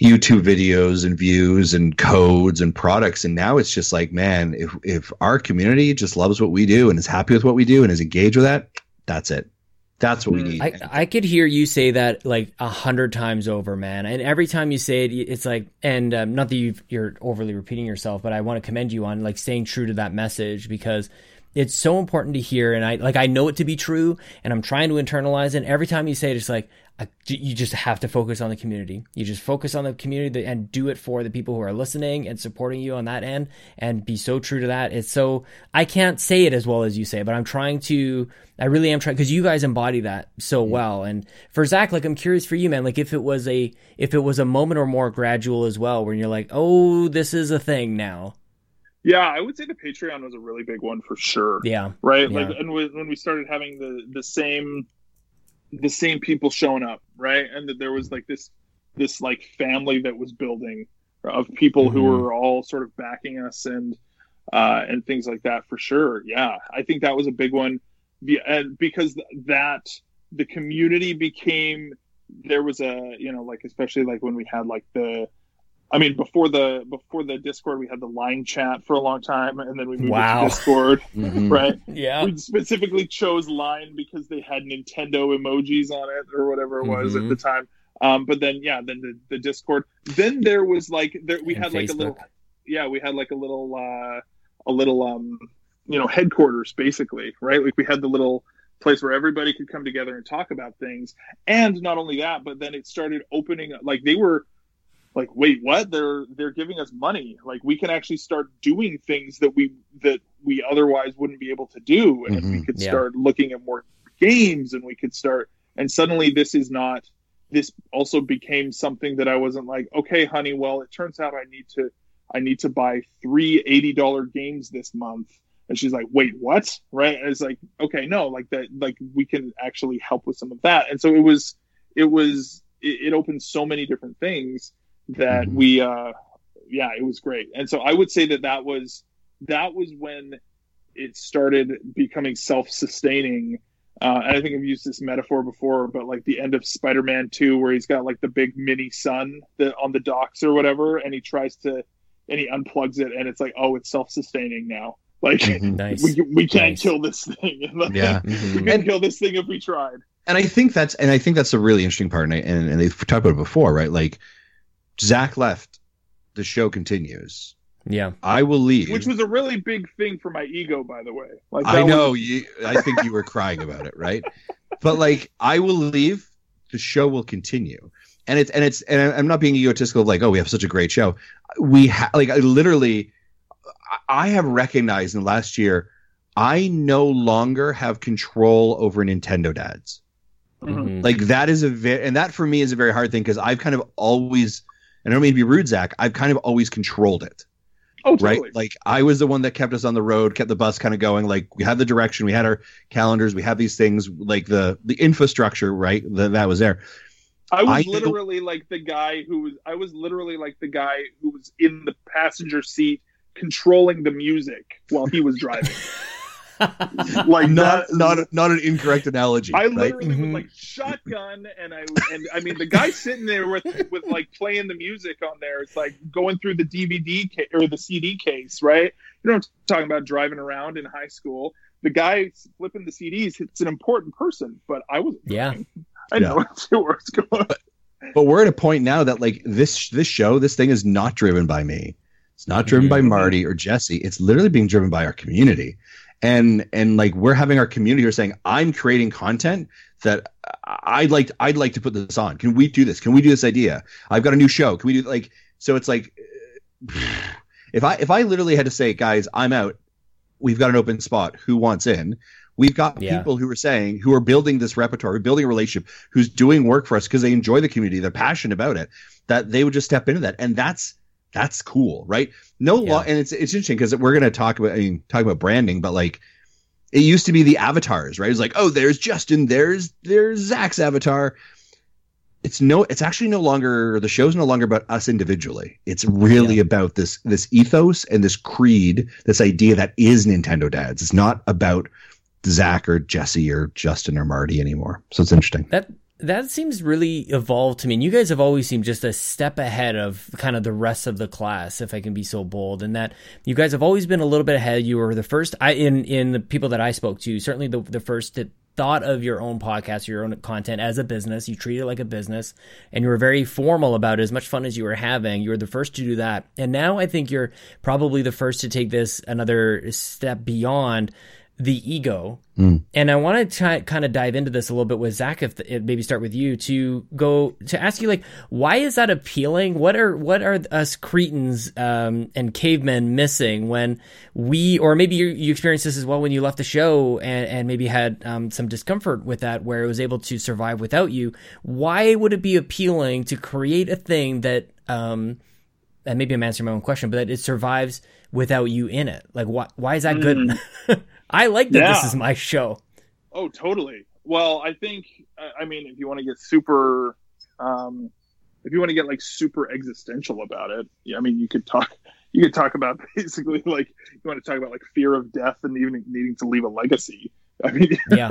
YouTube videos and views and codes and products. And now it's just like, man, if, if our community just loves what we do and is happy with what we do and is engaged with that, that's it. That's what we need. I, I could hear you say that like a hundred times over, man. And every time you say it, it's like, and um, not that you are overly repeating yourself, but I want to commend you on like staying true to that message because it's so important to hear. And I like I know it to be true, and I'm trying to internalize it. And every time you say it, it's like you just have to focus on the community. You just focus on the community and do it for the people who are listening and supporting you on that end and be so true to that. It's so, I can't say it as well as you say, but I'm trying to, I really am trying because you guys embody that so mm-hmm. well. And for Zach, like, I'm curious for you, man, like if it was a, if it was a moment or more gradual as well, where you're like, oh, this is a thing now. Yeah, I would say the Patreon was a really big one for sure. Yeah. Right. Yeah. Like, and when we started having the, the same, the same people showing up, right? And that there was like this this like family that was building of people mm-hmm. who were all sort of backing us and uh, and things like that for sure. Yeah, I think that was a big one, and because that the community became there was a you know like especially like when we had like the I mean, before the before the Discord, we had the line chat for a long time, and then we moved wow. to Discord, (laughs) mm-hmm. right? Yeah. We specifically chose Line because they had Nintendo emojis on it or whatever it was mm-hmm. at the time. Um, but then, yeah, then the, the Discord. Then there was like there we and had Facebook. like a little, yeah, we had like a little uh, a little um, you know, headquarters basically, right? Like we had the little place where everybody could come together and talk about things. And not only that, but then it started opening up like they were like wait what? They're they're giving us money. Like we can actually start doing things that we that we otherwise wouldn't be able to do. And mm-hmm. we could yeah. start looking at more games and we could start and suddenly this is not this also became something that I wasn't like okay honey well it turns out I need to I need to buy three $80 games this month. And she's like wait what? Right? And it's like okay no like that like we can actually help with some of that. And so it was it was it, it opened so many different things that mm-hmm. we uh yeah it was great and so i would say that that was that was when it started becoming self-sustaining uh, and I think I've used this metaphor before, but like the end of Spider-Man 2, where he's got like the big mini sun that on the docks or whatever, and he tries to, and he unplugs it, and it's like, oh, it's self-sustaining now. Like mm-hmm. (laughs) nice. we we can't nice. kill this thing. (laughs) yeah, mm-hmm. we can't kill this thing if we tried and I think that's and I think that's a really interesting part, and, I, and, and they've talked about it before, right? Like Zach left, the show continues. Yeah, I will leave, which was a really big thing for my ego, by the way. Like I know was... you. I think you were crying about it, right? But like, I will leave. The show will continue, and it's and it's and I'm not being egotistical. Of like, oh, we have such a great show. We have like I literally, I have recognized in the last year, I no longer have control over Nintendo dads. Mm-hmm. Like that is a very, and that for me is a very hard thing because I've kind of always, and I don't mean to be rude, Zach, I've kind of always controlled it. Oh, totally. right. Like I was the one that kept us on the road, kept the bus kind of going. Like we had the direction, we had our calendars, we had these things, like the the infrastructure, right? The, that was there. I was I literally like the guy who was. I was literally like the guy who was in the passenger seat controlling the music while he was driving. (laughs) (laughs) like not not not an incorrect analogy. I literally right? mm-hmm. like shotgun, and I and I mean the guy sitting there with with like playing the music on there. It's like going through the DVD ca- or the CD case, right? You know, I'm talking about driving around in high school. The guy flipping the CDs. It's an important person, but I was yeah. I yeah. know where it's going. But, but we're at a point now that like this this show, this thing is not driven by me. It's not driven mm-hmm. by Marty or Jesse. It's literally being driven by our community and and like we're having our community are saying i'm creating content that i'd like i'd like to put this on. Can we do this? Can we do this idea? I've got a new show. Can we do like so it's like (sighs) if i if i literally had to say guys i'm out. We've got an open spot. Who wants in? We've got yeah. people who are saying who are building this repertoire building a relationship who's doing work for us because they enjoy the community. They're passionate about it that they would just step into that. And that's that's cool, right? No yeah. law, and it's it's interesting because we're going to talk about I mean talk about branding, but like it used to be the avatars, right? It's like oh, there's Justin, there's there's Zach's avatar. It's no, it's actually no longer the show's no longer about us individually. It's really yeah. about this this ethos and this creed, this idea that is Nintendo Dads. It's not about Zach or Jesse or Justin or Marty anymore. So it's interesting. That that seems really evolved to me. And you guys have always seemed just a step ahead of kind of the rest of the class, if I can be so bold. And that you guys have always been a little bit ahead. You were the first I in in the people that I spoke to, certainly the the first that thought of your own podcast, your own content as a business. You treat it like a business, and you were very formal about it. As much fun as you were having, you were the first to do that. And now I think you're probably the first to take this another step beyond the ego. Mm. And I want to try, kind of dive into this a little bit with Zach, if the, maybe start with you to go to ask you like, why is that appealing? What are what are us cretins um, and cavemen missing when we, or maybe you, you experienced this as well when you left the show and, and maybe had um, some discomfort with that, where it was able to survive without you. Why would it be appealing to create a thing that, um, and maybe I'm answering my own question, but that it survives without you in it? Like, why why is that mm. good? (laughs) I like that yeah. this is my show. Oh, totally. Well, I think I mean if you want to get super um if you want to get like super existential about it, yeah, I mean you could talk (laughs) you could talk about (laughs) basically like you want to talk about like fear of death and even needing to leave a legacy. (laughs) I mean, yeah.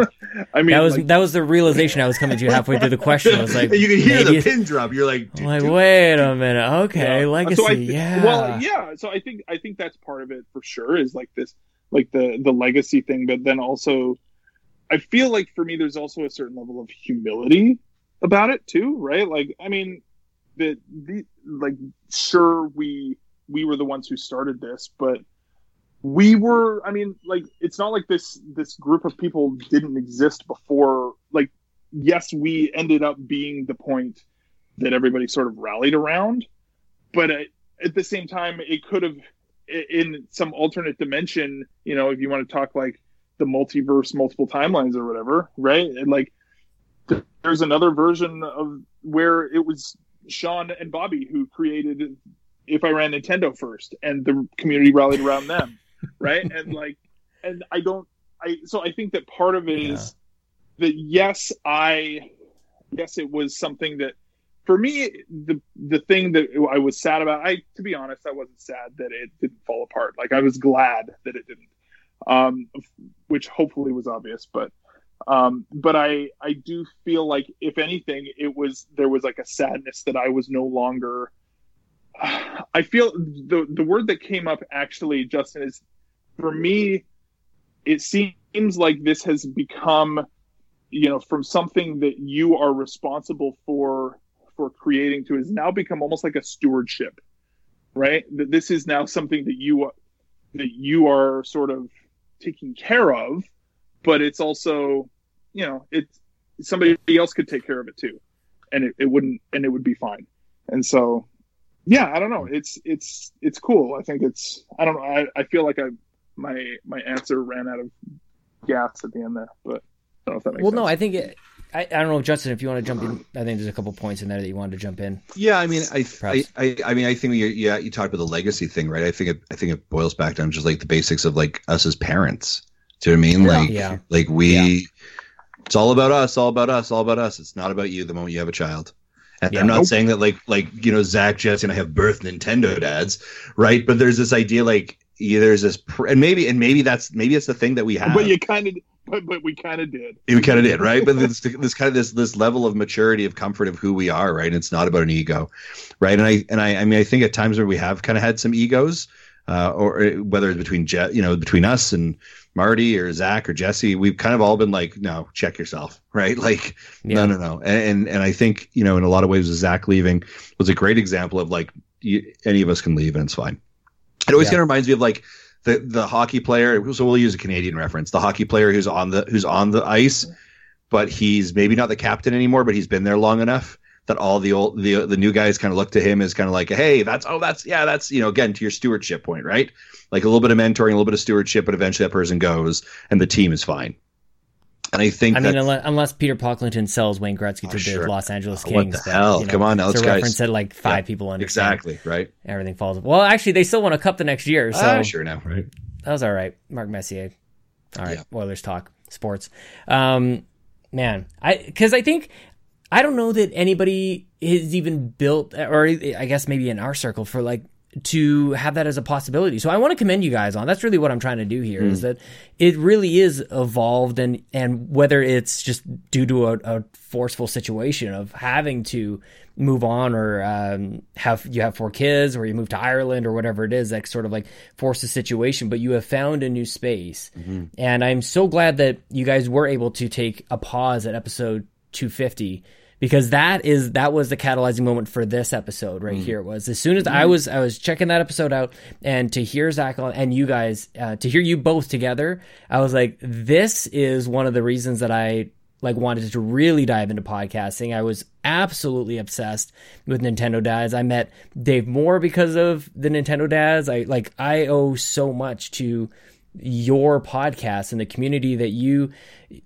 I mean, that was like, that was the realization I was coming to halfway through the question. I was like, you can hear the pin drop. You're like, I'm like, wait a minute, okay, yeah. legacy, so th- yeah. Well, yeah. So I think I think that's part of it for sure. Is like this like the the legacy thing but then also i feel like for me there's also a certain level of humility about it too right? Like i mean the, the like sure we we were the ones who started this but we were i mean like it's not like this this group of people didn't exist before like yes we ended up being the point that everybody sort of rallied around but at, at the same time it could have in some alternate dimension, you know, if you want to talk like the multiverse, multiple timelines or whatever, right? And like there's another version of where it was Sean and Bobby who created if I ran Nintendo first and the community rallied around them, (laughs) right? and like and I don't I so I think that part of it yeah. is that yes, I yes it was something that for me, the the thing that I was sad about, I to be honest, I wasn't sad that it didn't fall apart. Like I was glad that it didn't, um, which hopefully was obvious. But um, but I I do feel like if anything, it was there was like a sadness that I was no longer. (sighs) I feel the the word that came up actually, Justin, is for me. It seems like this has become you know from something that you are responsible for for creating to has now become almost like a stewardship right? That this is now something that you that you are sort of taking care of but it's also you know it's somebody else could take care of it too and it, it wouldn't and it would be fine. And so yeah i don't know. It's it's it's cool. I think it's i don't know. I, I feel like i my my answer ran out of gas at the end there but i don't know if that makes well sense. no i think it, I, I don't know justin if you want to jump in i think there's a couple points in there that you wanted to jump in Yeah, I mean, I, I, I, I mean, I think you, yeah, you talked about the legacy thing, right? I think it, I think it boils back down to just like the basics of like us as parents. Do you know what I mean? Like, Yeah. like we, Yeah. it's all about us, all about us, all about us. It's not about you the moment you have a child. And Yeah. I'm not Nope. saying that like, like you know, Zach, Jesse, and I have birth Nintendo dads, right? But there's this idea, like, yeah, there's this, pr- and maybe, and maybe that's maybe it's the thing that we have. but you kind of but, but we kind of did We kind of did, right? But this, this kind of this this level of maturity of comfort of who we are, right? And It's not about an ego, right? And I and I I mean I think at times where we have kind of had some egos, uh, or uh, whether it's between Je- you know between us and Marty or Zach or Jesse, we've kind of all been like, no, check yourself, (laughs) right? Like, Yeah. no, no, no. And, and and I think you know in a lot of ways, Zach leaving was a great example of like you, any of us can leave and it's fine. It always Yeah. kind of reminds me of like the the hockey player. So we'll use a Canadian reference. The hockey player who's on the who's on the ice, but he's maybe not the captain anymore, but he's been there long enough that all the old the the new guys kind of look to him as kind of like, hey, that's oh that's yeah that's you know again to your stewardship point, right? Like a little bit of mentoring, a little bit of stewardship, but eventually that person goes and the team is fine. And I think I mean, unless, unless Peter Pocklington sells Wayne Gretzky Oh, to sure. the Los Angeles Kings, What the but, hell? you know, Come on now, it's let's a guys- reference that like five Yeah, people understand. exactly right. Everything falls. Well, actually, they still won a cup the next year, so ah, sure now, right? that was all right. Mark Messier. All right, Yeah. Oilers talk sports. Um, man, I because I think I don't know that anybody has even built, or I guess maybe in our circle for like to have that as a possibility. So I want to commend you guys on. That's really what I'm trying to do here. Is that it really is evolved, and and whether it's just due to a, a forceful situation of having to move on or um, have you have four kids or you move to Ireland or whatever it is that sort of like force the situation but you have found a new space and I'm so glad that you guys were able to take a pause at episode 250 because that is that was the catalyzing moment for this episode right here. It was as soon as I was I was checking that episode out, and to hear Zach and you guys uh, to hear you both together, I was like, this is one of the reasons that I like wanted to really dive into podcasting. I was absolutely obsessed with Nintendo Dads. I met Dave Moore because of the Nintendo Dads. I like I owe so much to your podcast and the community that you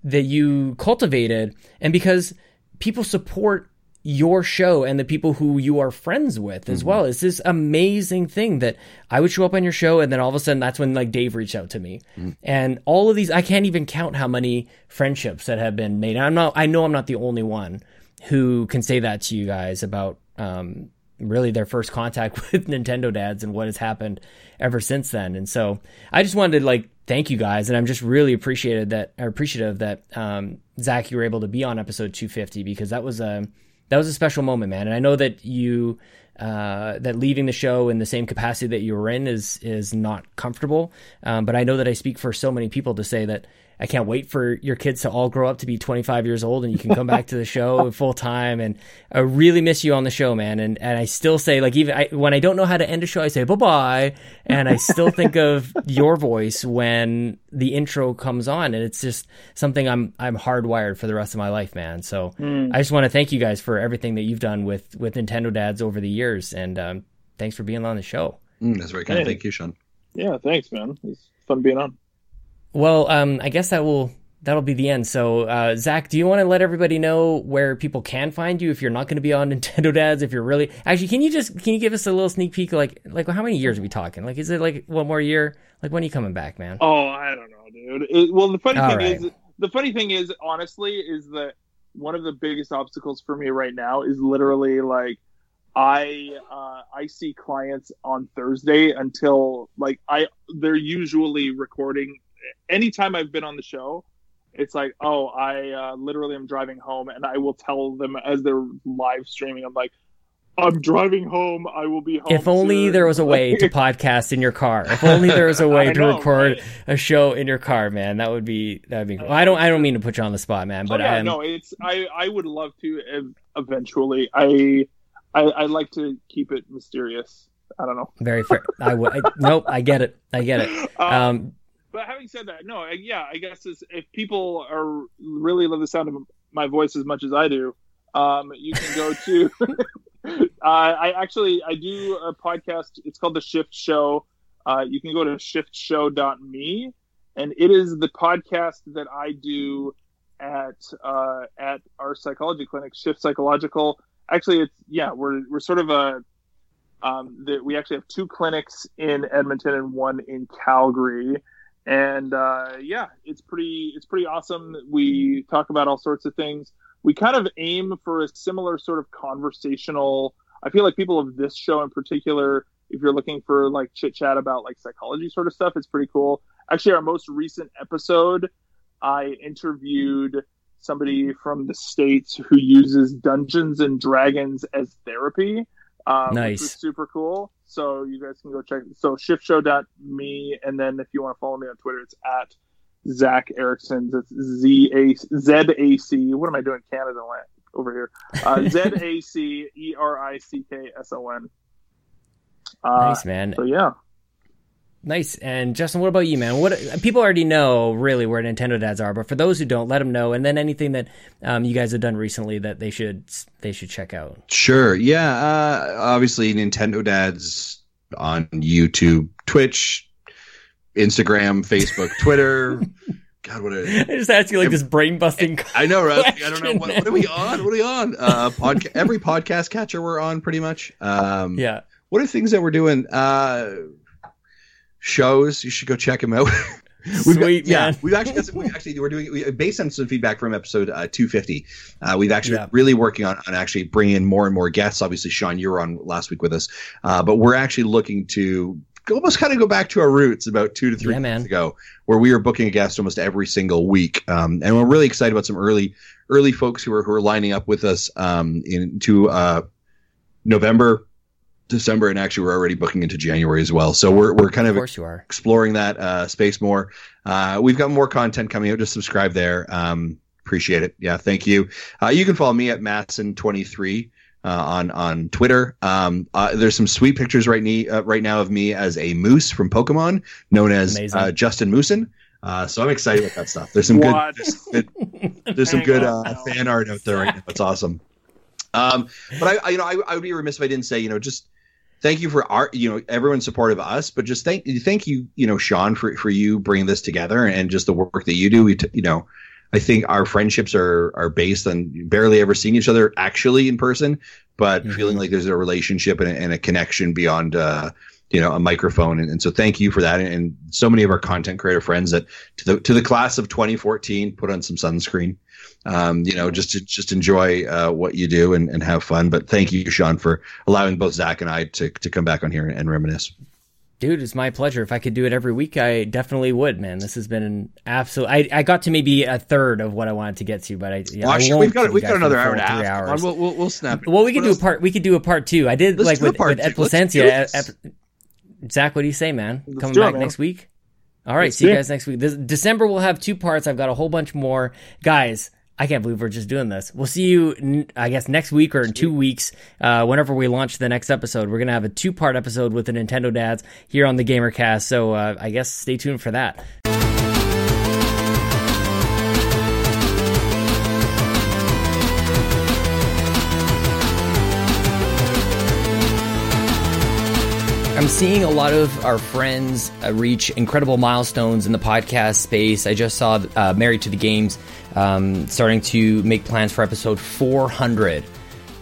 that you cultivated and because people support your show and the people who you are friends with as well. It's this amazing thing that I would show up on your show and then all of a sudden that's when like Dave reached out to me. And all of these I can't even count how many friendships that have been made. And I'm not I know I'm not the only one who can say that to you guys about um really their first contact (laughs) with Nintendo dads and what has happened ever since then. And so I just wanted to like thank you guys, and I'm just really appreciated that or appreciative that um, Zach you were able to be on episode 250 because that was a that was a special moment, man. And I know that you uh, that leaving the show in the same capacity that you were in is is not comfortable, um, but I know that I speak for so many people to say that. I can't wait for your kids to all grow up to be 25 years old and you can come back to the show (laughs) full time. And I really miss you on the show, man. And and I still say like even I, when I don't know how to end a show, I say bye bye, and I still think of your voice when the intro comes on, and it's just something I'm I'm hardwired for the rest of my life, man. So I just want to thank you guys for everything that you've done with with Nintendo Dads over the years, and um, thanks for being on the show. Mm, that's very kind. Hey. Thank you, Sean. Yeah, thanks, man. It's fun being on. Well, um, I guess that will that'll be the end. So, uh, Zach, do you want to let everybody know where people can find you if you're not going to be on (laughs) Nintendo Dads? If you're really actually, can you just can you give us a little sneak peek? Like, like how many years are we talking? Like, is it like one more year? Like, when are you coming back, man? Oh, I don't know, dude. It, well, the funny All thing right. is, the funny thing is, honestly, is that one of the biggest obstacles for me right now is literally like I uh, I see clients on Thursday until like I they're usually recording. Anytime I've been on the show, it's like oh I uh, literally am driving home and I will tell them as they're live streaming. I'm like. I'm driving home. I will be home. If only soon. there was a way to (laughs) podcast in your car. If only there was a way to know, record right? a show in your car, man. That would be that would be. Cool. I don't I don't mean to put you on the spot, man, but oh, yeah, I'm no, it's I I would love to eventually. I I I like to keep it mysterious. I don't know. very fair. I would. I, nope. I get it. I get it. (laughs) Um, Um, but having said that, no, yeah, I guess if people are really love the sound of my voice as much as I do, um, you can go to. (laughs) uh, I actually I do a podcast. It's called the Shift Show. Uh, you can go to shiftshow.me, and it is the podcast that I do at uh, at our psychology clinic, Shift Psychological. Actually, it's yeah, we're we're sort of a um, that we actually have two clinics in Edmonton and one in Calgary and uh, yeah, it's pretty it's pretty awesome. We talk about all sorts of things. We kind of aim for a similar sort of conversational. I feel like people of this show in particular, if you're looking for like chit chat about like psychology sort of stuff, it's pretty cool. Actually, our most recent episode, I interviewed somebody from the states who uses Dungeons and Dragons as therapy. Um, Nice. Which super cool. So you guys can go check. So shiftshow.me, and then if you want to follow me on Twitter, it's at Zach Erickson. That's Z A Z A C. What am I doing, Canada land over here? Uh, (laughs) Z A C E R I C K S O N. Uh, nice man. So yeah. Nice. And Justin, what about you, man? What people already know really where Nintendo dads are, but for those who don't, let them know. And then anything that um, you guys have done recently that they should they should check out. Sure. Yeah. Uh, obviously, Nintendo Dads on YouTube, Twitch, Instagram, Facebook, (laughs) Twitter. God, what a (laughs) I just asked you like this brain busting. I know, right? I don't know what, what are we on. What are we on? Uh, podca- every podcast catcher we're on, pretty much. Um, yeah. What are things that we're doing? Uh, shows. You should go check them out. (laughs) We've Sweet got, yeah, we've actually got some, we actually we're doing we, based on some feedback from episode uh, 250. Uh, we've actually Yeah. really working on, on actually bringing in more and more guests. Obviously, Sean, you were on last week with us, uh, but we're actually looking to almost kind of go back to our roots about two to three Yeah, man. months ago, where we were booking a guest almost every single week, um, and we're really excited about some early early folks who are who are lining up with us um, into uh, November. December and actually we're already booking into January as well. So we're we're kind Of of course you are. exploring that uh, space more. Uh, we've got more content coming out. Just subscribe there. Um, appreciate it. Yeah, thank you. Uh, you can follow me at Matson23 uh, on on Twitter. Um, uh, there's some sweet pictures right, ne- uh, right now of me as a moose from Pokemon, known as uh, Justin Moosin. Uh, so I'm excited about that stuff. There's some good, there's, good, there's some good uh, fan art out there right now. It's awesome. Um, but I, I, you know, I, I would be remiss if I didn't say, you know, just thank you for our, you know, everyone's support of us, but just thank, thank you, you know, Sean, for for you bringing this together and just the work that you do. We, t- you know, I think our friendships are are based on barely ever seeing each other actually in person, but Mhm. feeling like there's a relationship and a, and a connection beyond, uh, you know, a microphone. And, and so thank you for that. And, and so many of our content creator friends that to the to the class of 2014 put on some sunscreen. Um, you know, just to just enjoy uh, what you do and, and have fun. But thank you, Sean, for allowing both Zach and I to, to come back on here and reminisce. Dude, it's my pleasure. If I could do it every week, I definitely would, man. This has been an absolute. I, I got to maybe a third of what I wanted to get to, but I, yeah, Well, I actually, won't we've got keep we've got for another hour and a half. three on, hours. we'll, we'll, we'll snap it. Well, we could What do a part. We could do a part two. I did Let's like with, part with. Ed Let's Placencia. Zach, what do you say, man? Let's Coming do it, back man. next week. All right, Let's see you it. guys next week. This December we'll have two parts. I've got a whole bunch more, guys. I can't believe we're just doing this. We'll see you, I guess, next week or in two weeks, uh, whenever we launch the next episode. We're gonna have a two-part episode with the Nintendo dads here on the GamerCast. So uh, I guess stay tuned for that. I'm seeing a lot of our friends uh, reach incredible milestones in the podcast space. I just saw uh, Married to the Games um, starting to make plans for episode 400.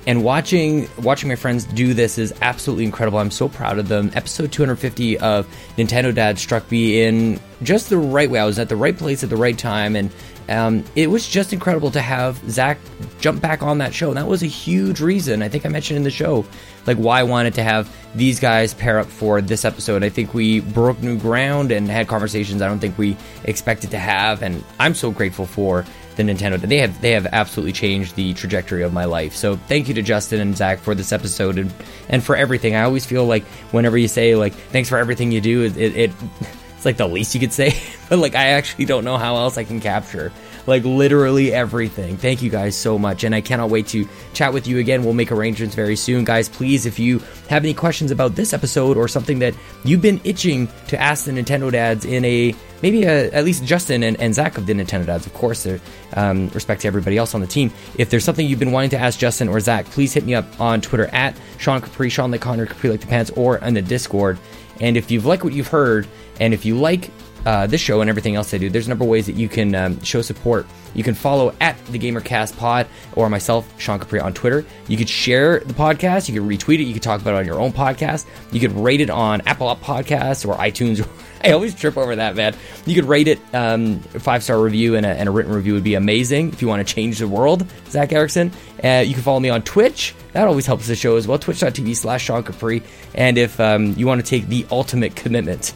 And watching watching my friends do this is absolutely incredible. I'm so proud of them. Episode 250 of Nintendo Dad struck me in just the right way. I was at the right place at the right time, and um, it was just incredible to have Zach jump back on that show. And that was a huge reason. I think I mentioned in the show, like why I wanted to have these guys pair up for this episode. I think we broke new ground and had conversations I don't think we expected to have, and I'm so grateful for the Nintendo. They have they have absolutely changed the trajectory of my life. So thank you to Justin and Zach for this episode and and for everything. I always feel like whenever you say like thanks for everything you do, it, it, it (laughs) it's like the least you could say. (laughs) but like I actually don't know how else I can capture like literally everything. Thank you guys so much, and I cannot wait to chat with you again. We'll make arrangements very soon, guys. Please, if you have any questions about this episode or something that you've been itching to ask the Nintendo dads in a maybe at least Justin and, and Zach of the Nintendo dads, of course, um, respect to everybody else on the team. If there's something you've been wanting to ask Justin or Zach, please hit me up on Twitter at Sean Capri, Sean like Connor, Capri like the pants, or in the Discord. And if you've liked what you've heard, and if you like uh, this show and everything else I do, there's a number of ways that you can um, show support. You can follow at the GamerCast Pod or myself, Sean Capri, on Twitter. You could share the podcast. You could retweet it. You could talk about it on your own podcast. You could rate it on Apple Podcasts or iTunes. (laughs) I always trip over that, man. You could rate it um, five star review and a, and a, written review would be amazing if you want to change the world. Zach Erickson. Uh, you can follow me on Twitch. That always helps the show as well. Twitch.tv slash Sean Capri. And if um, you want to take the ultimate commitment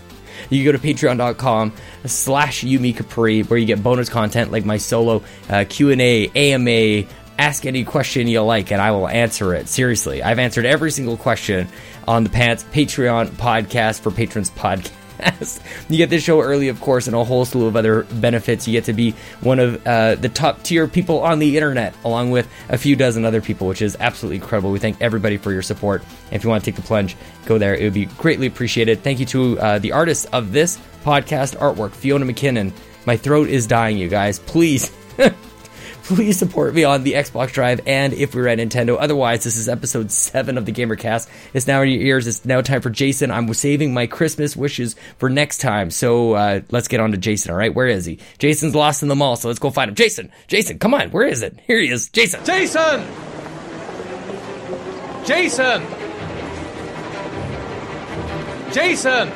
you go to patreon.com slash Yumi Capri, where you get bonus content like my solo uh, Q&A, AMA, ask any question you like and I will answer it. Seriously, I've answered every single question on the Pants Patreon podcast for patrons podcast. You get this show early, of course, and a whole slew of other benefits. You get to be one of uh, the top tier people on the internet, along with a few dozen other people, which is absolutely incredible. We thank everybody for your support. If you want to take the plunge, go there. It would be greatly appreciated. Thank you to uh, the artists of this podcast artwork, Fiona McKinnon. My throat is dying, you guys. Please. (laughs) please support me on the Xbox Drive and if we're at Nintendo. Otherwise, this is episode 7 of the Gamercast. It's now in your ears. It's now time for Jason. I'm saving my Christmas wishes for next time. So uh, let's get on to Jason, all right? Where is he? Jason's lost in the mall, so let's go find him. Jason! Jason, come on. Where is it? Here he is. Jason! Jason! Jason! Jason!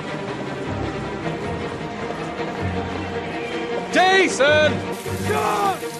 Jason! Jason!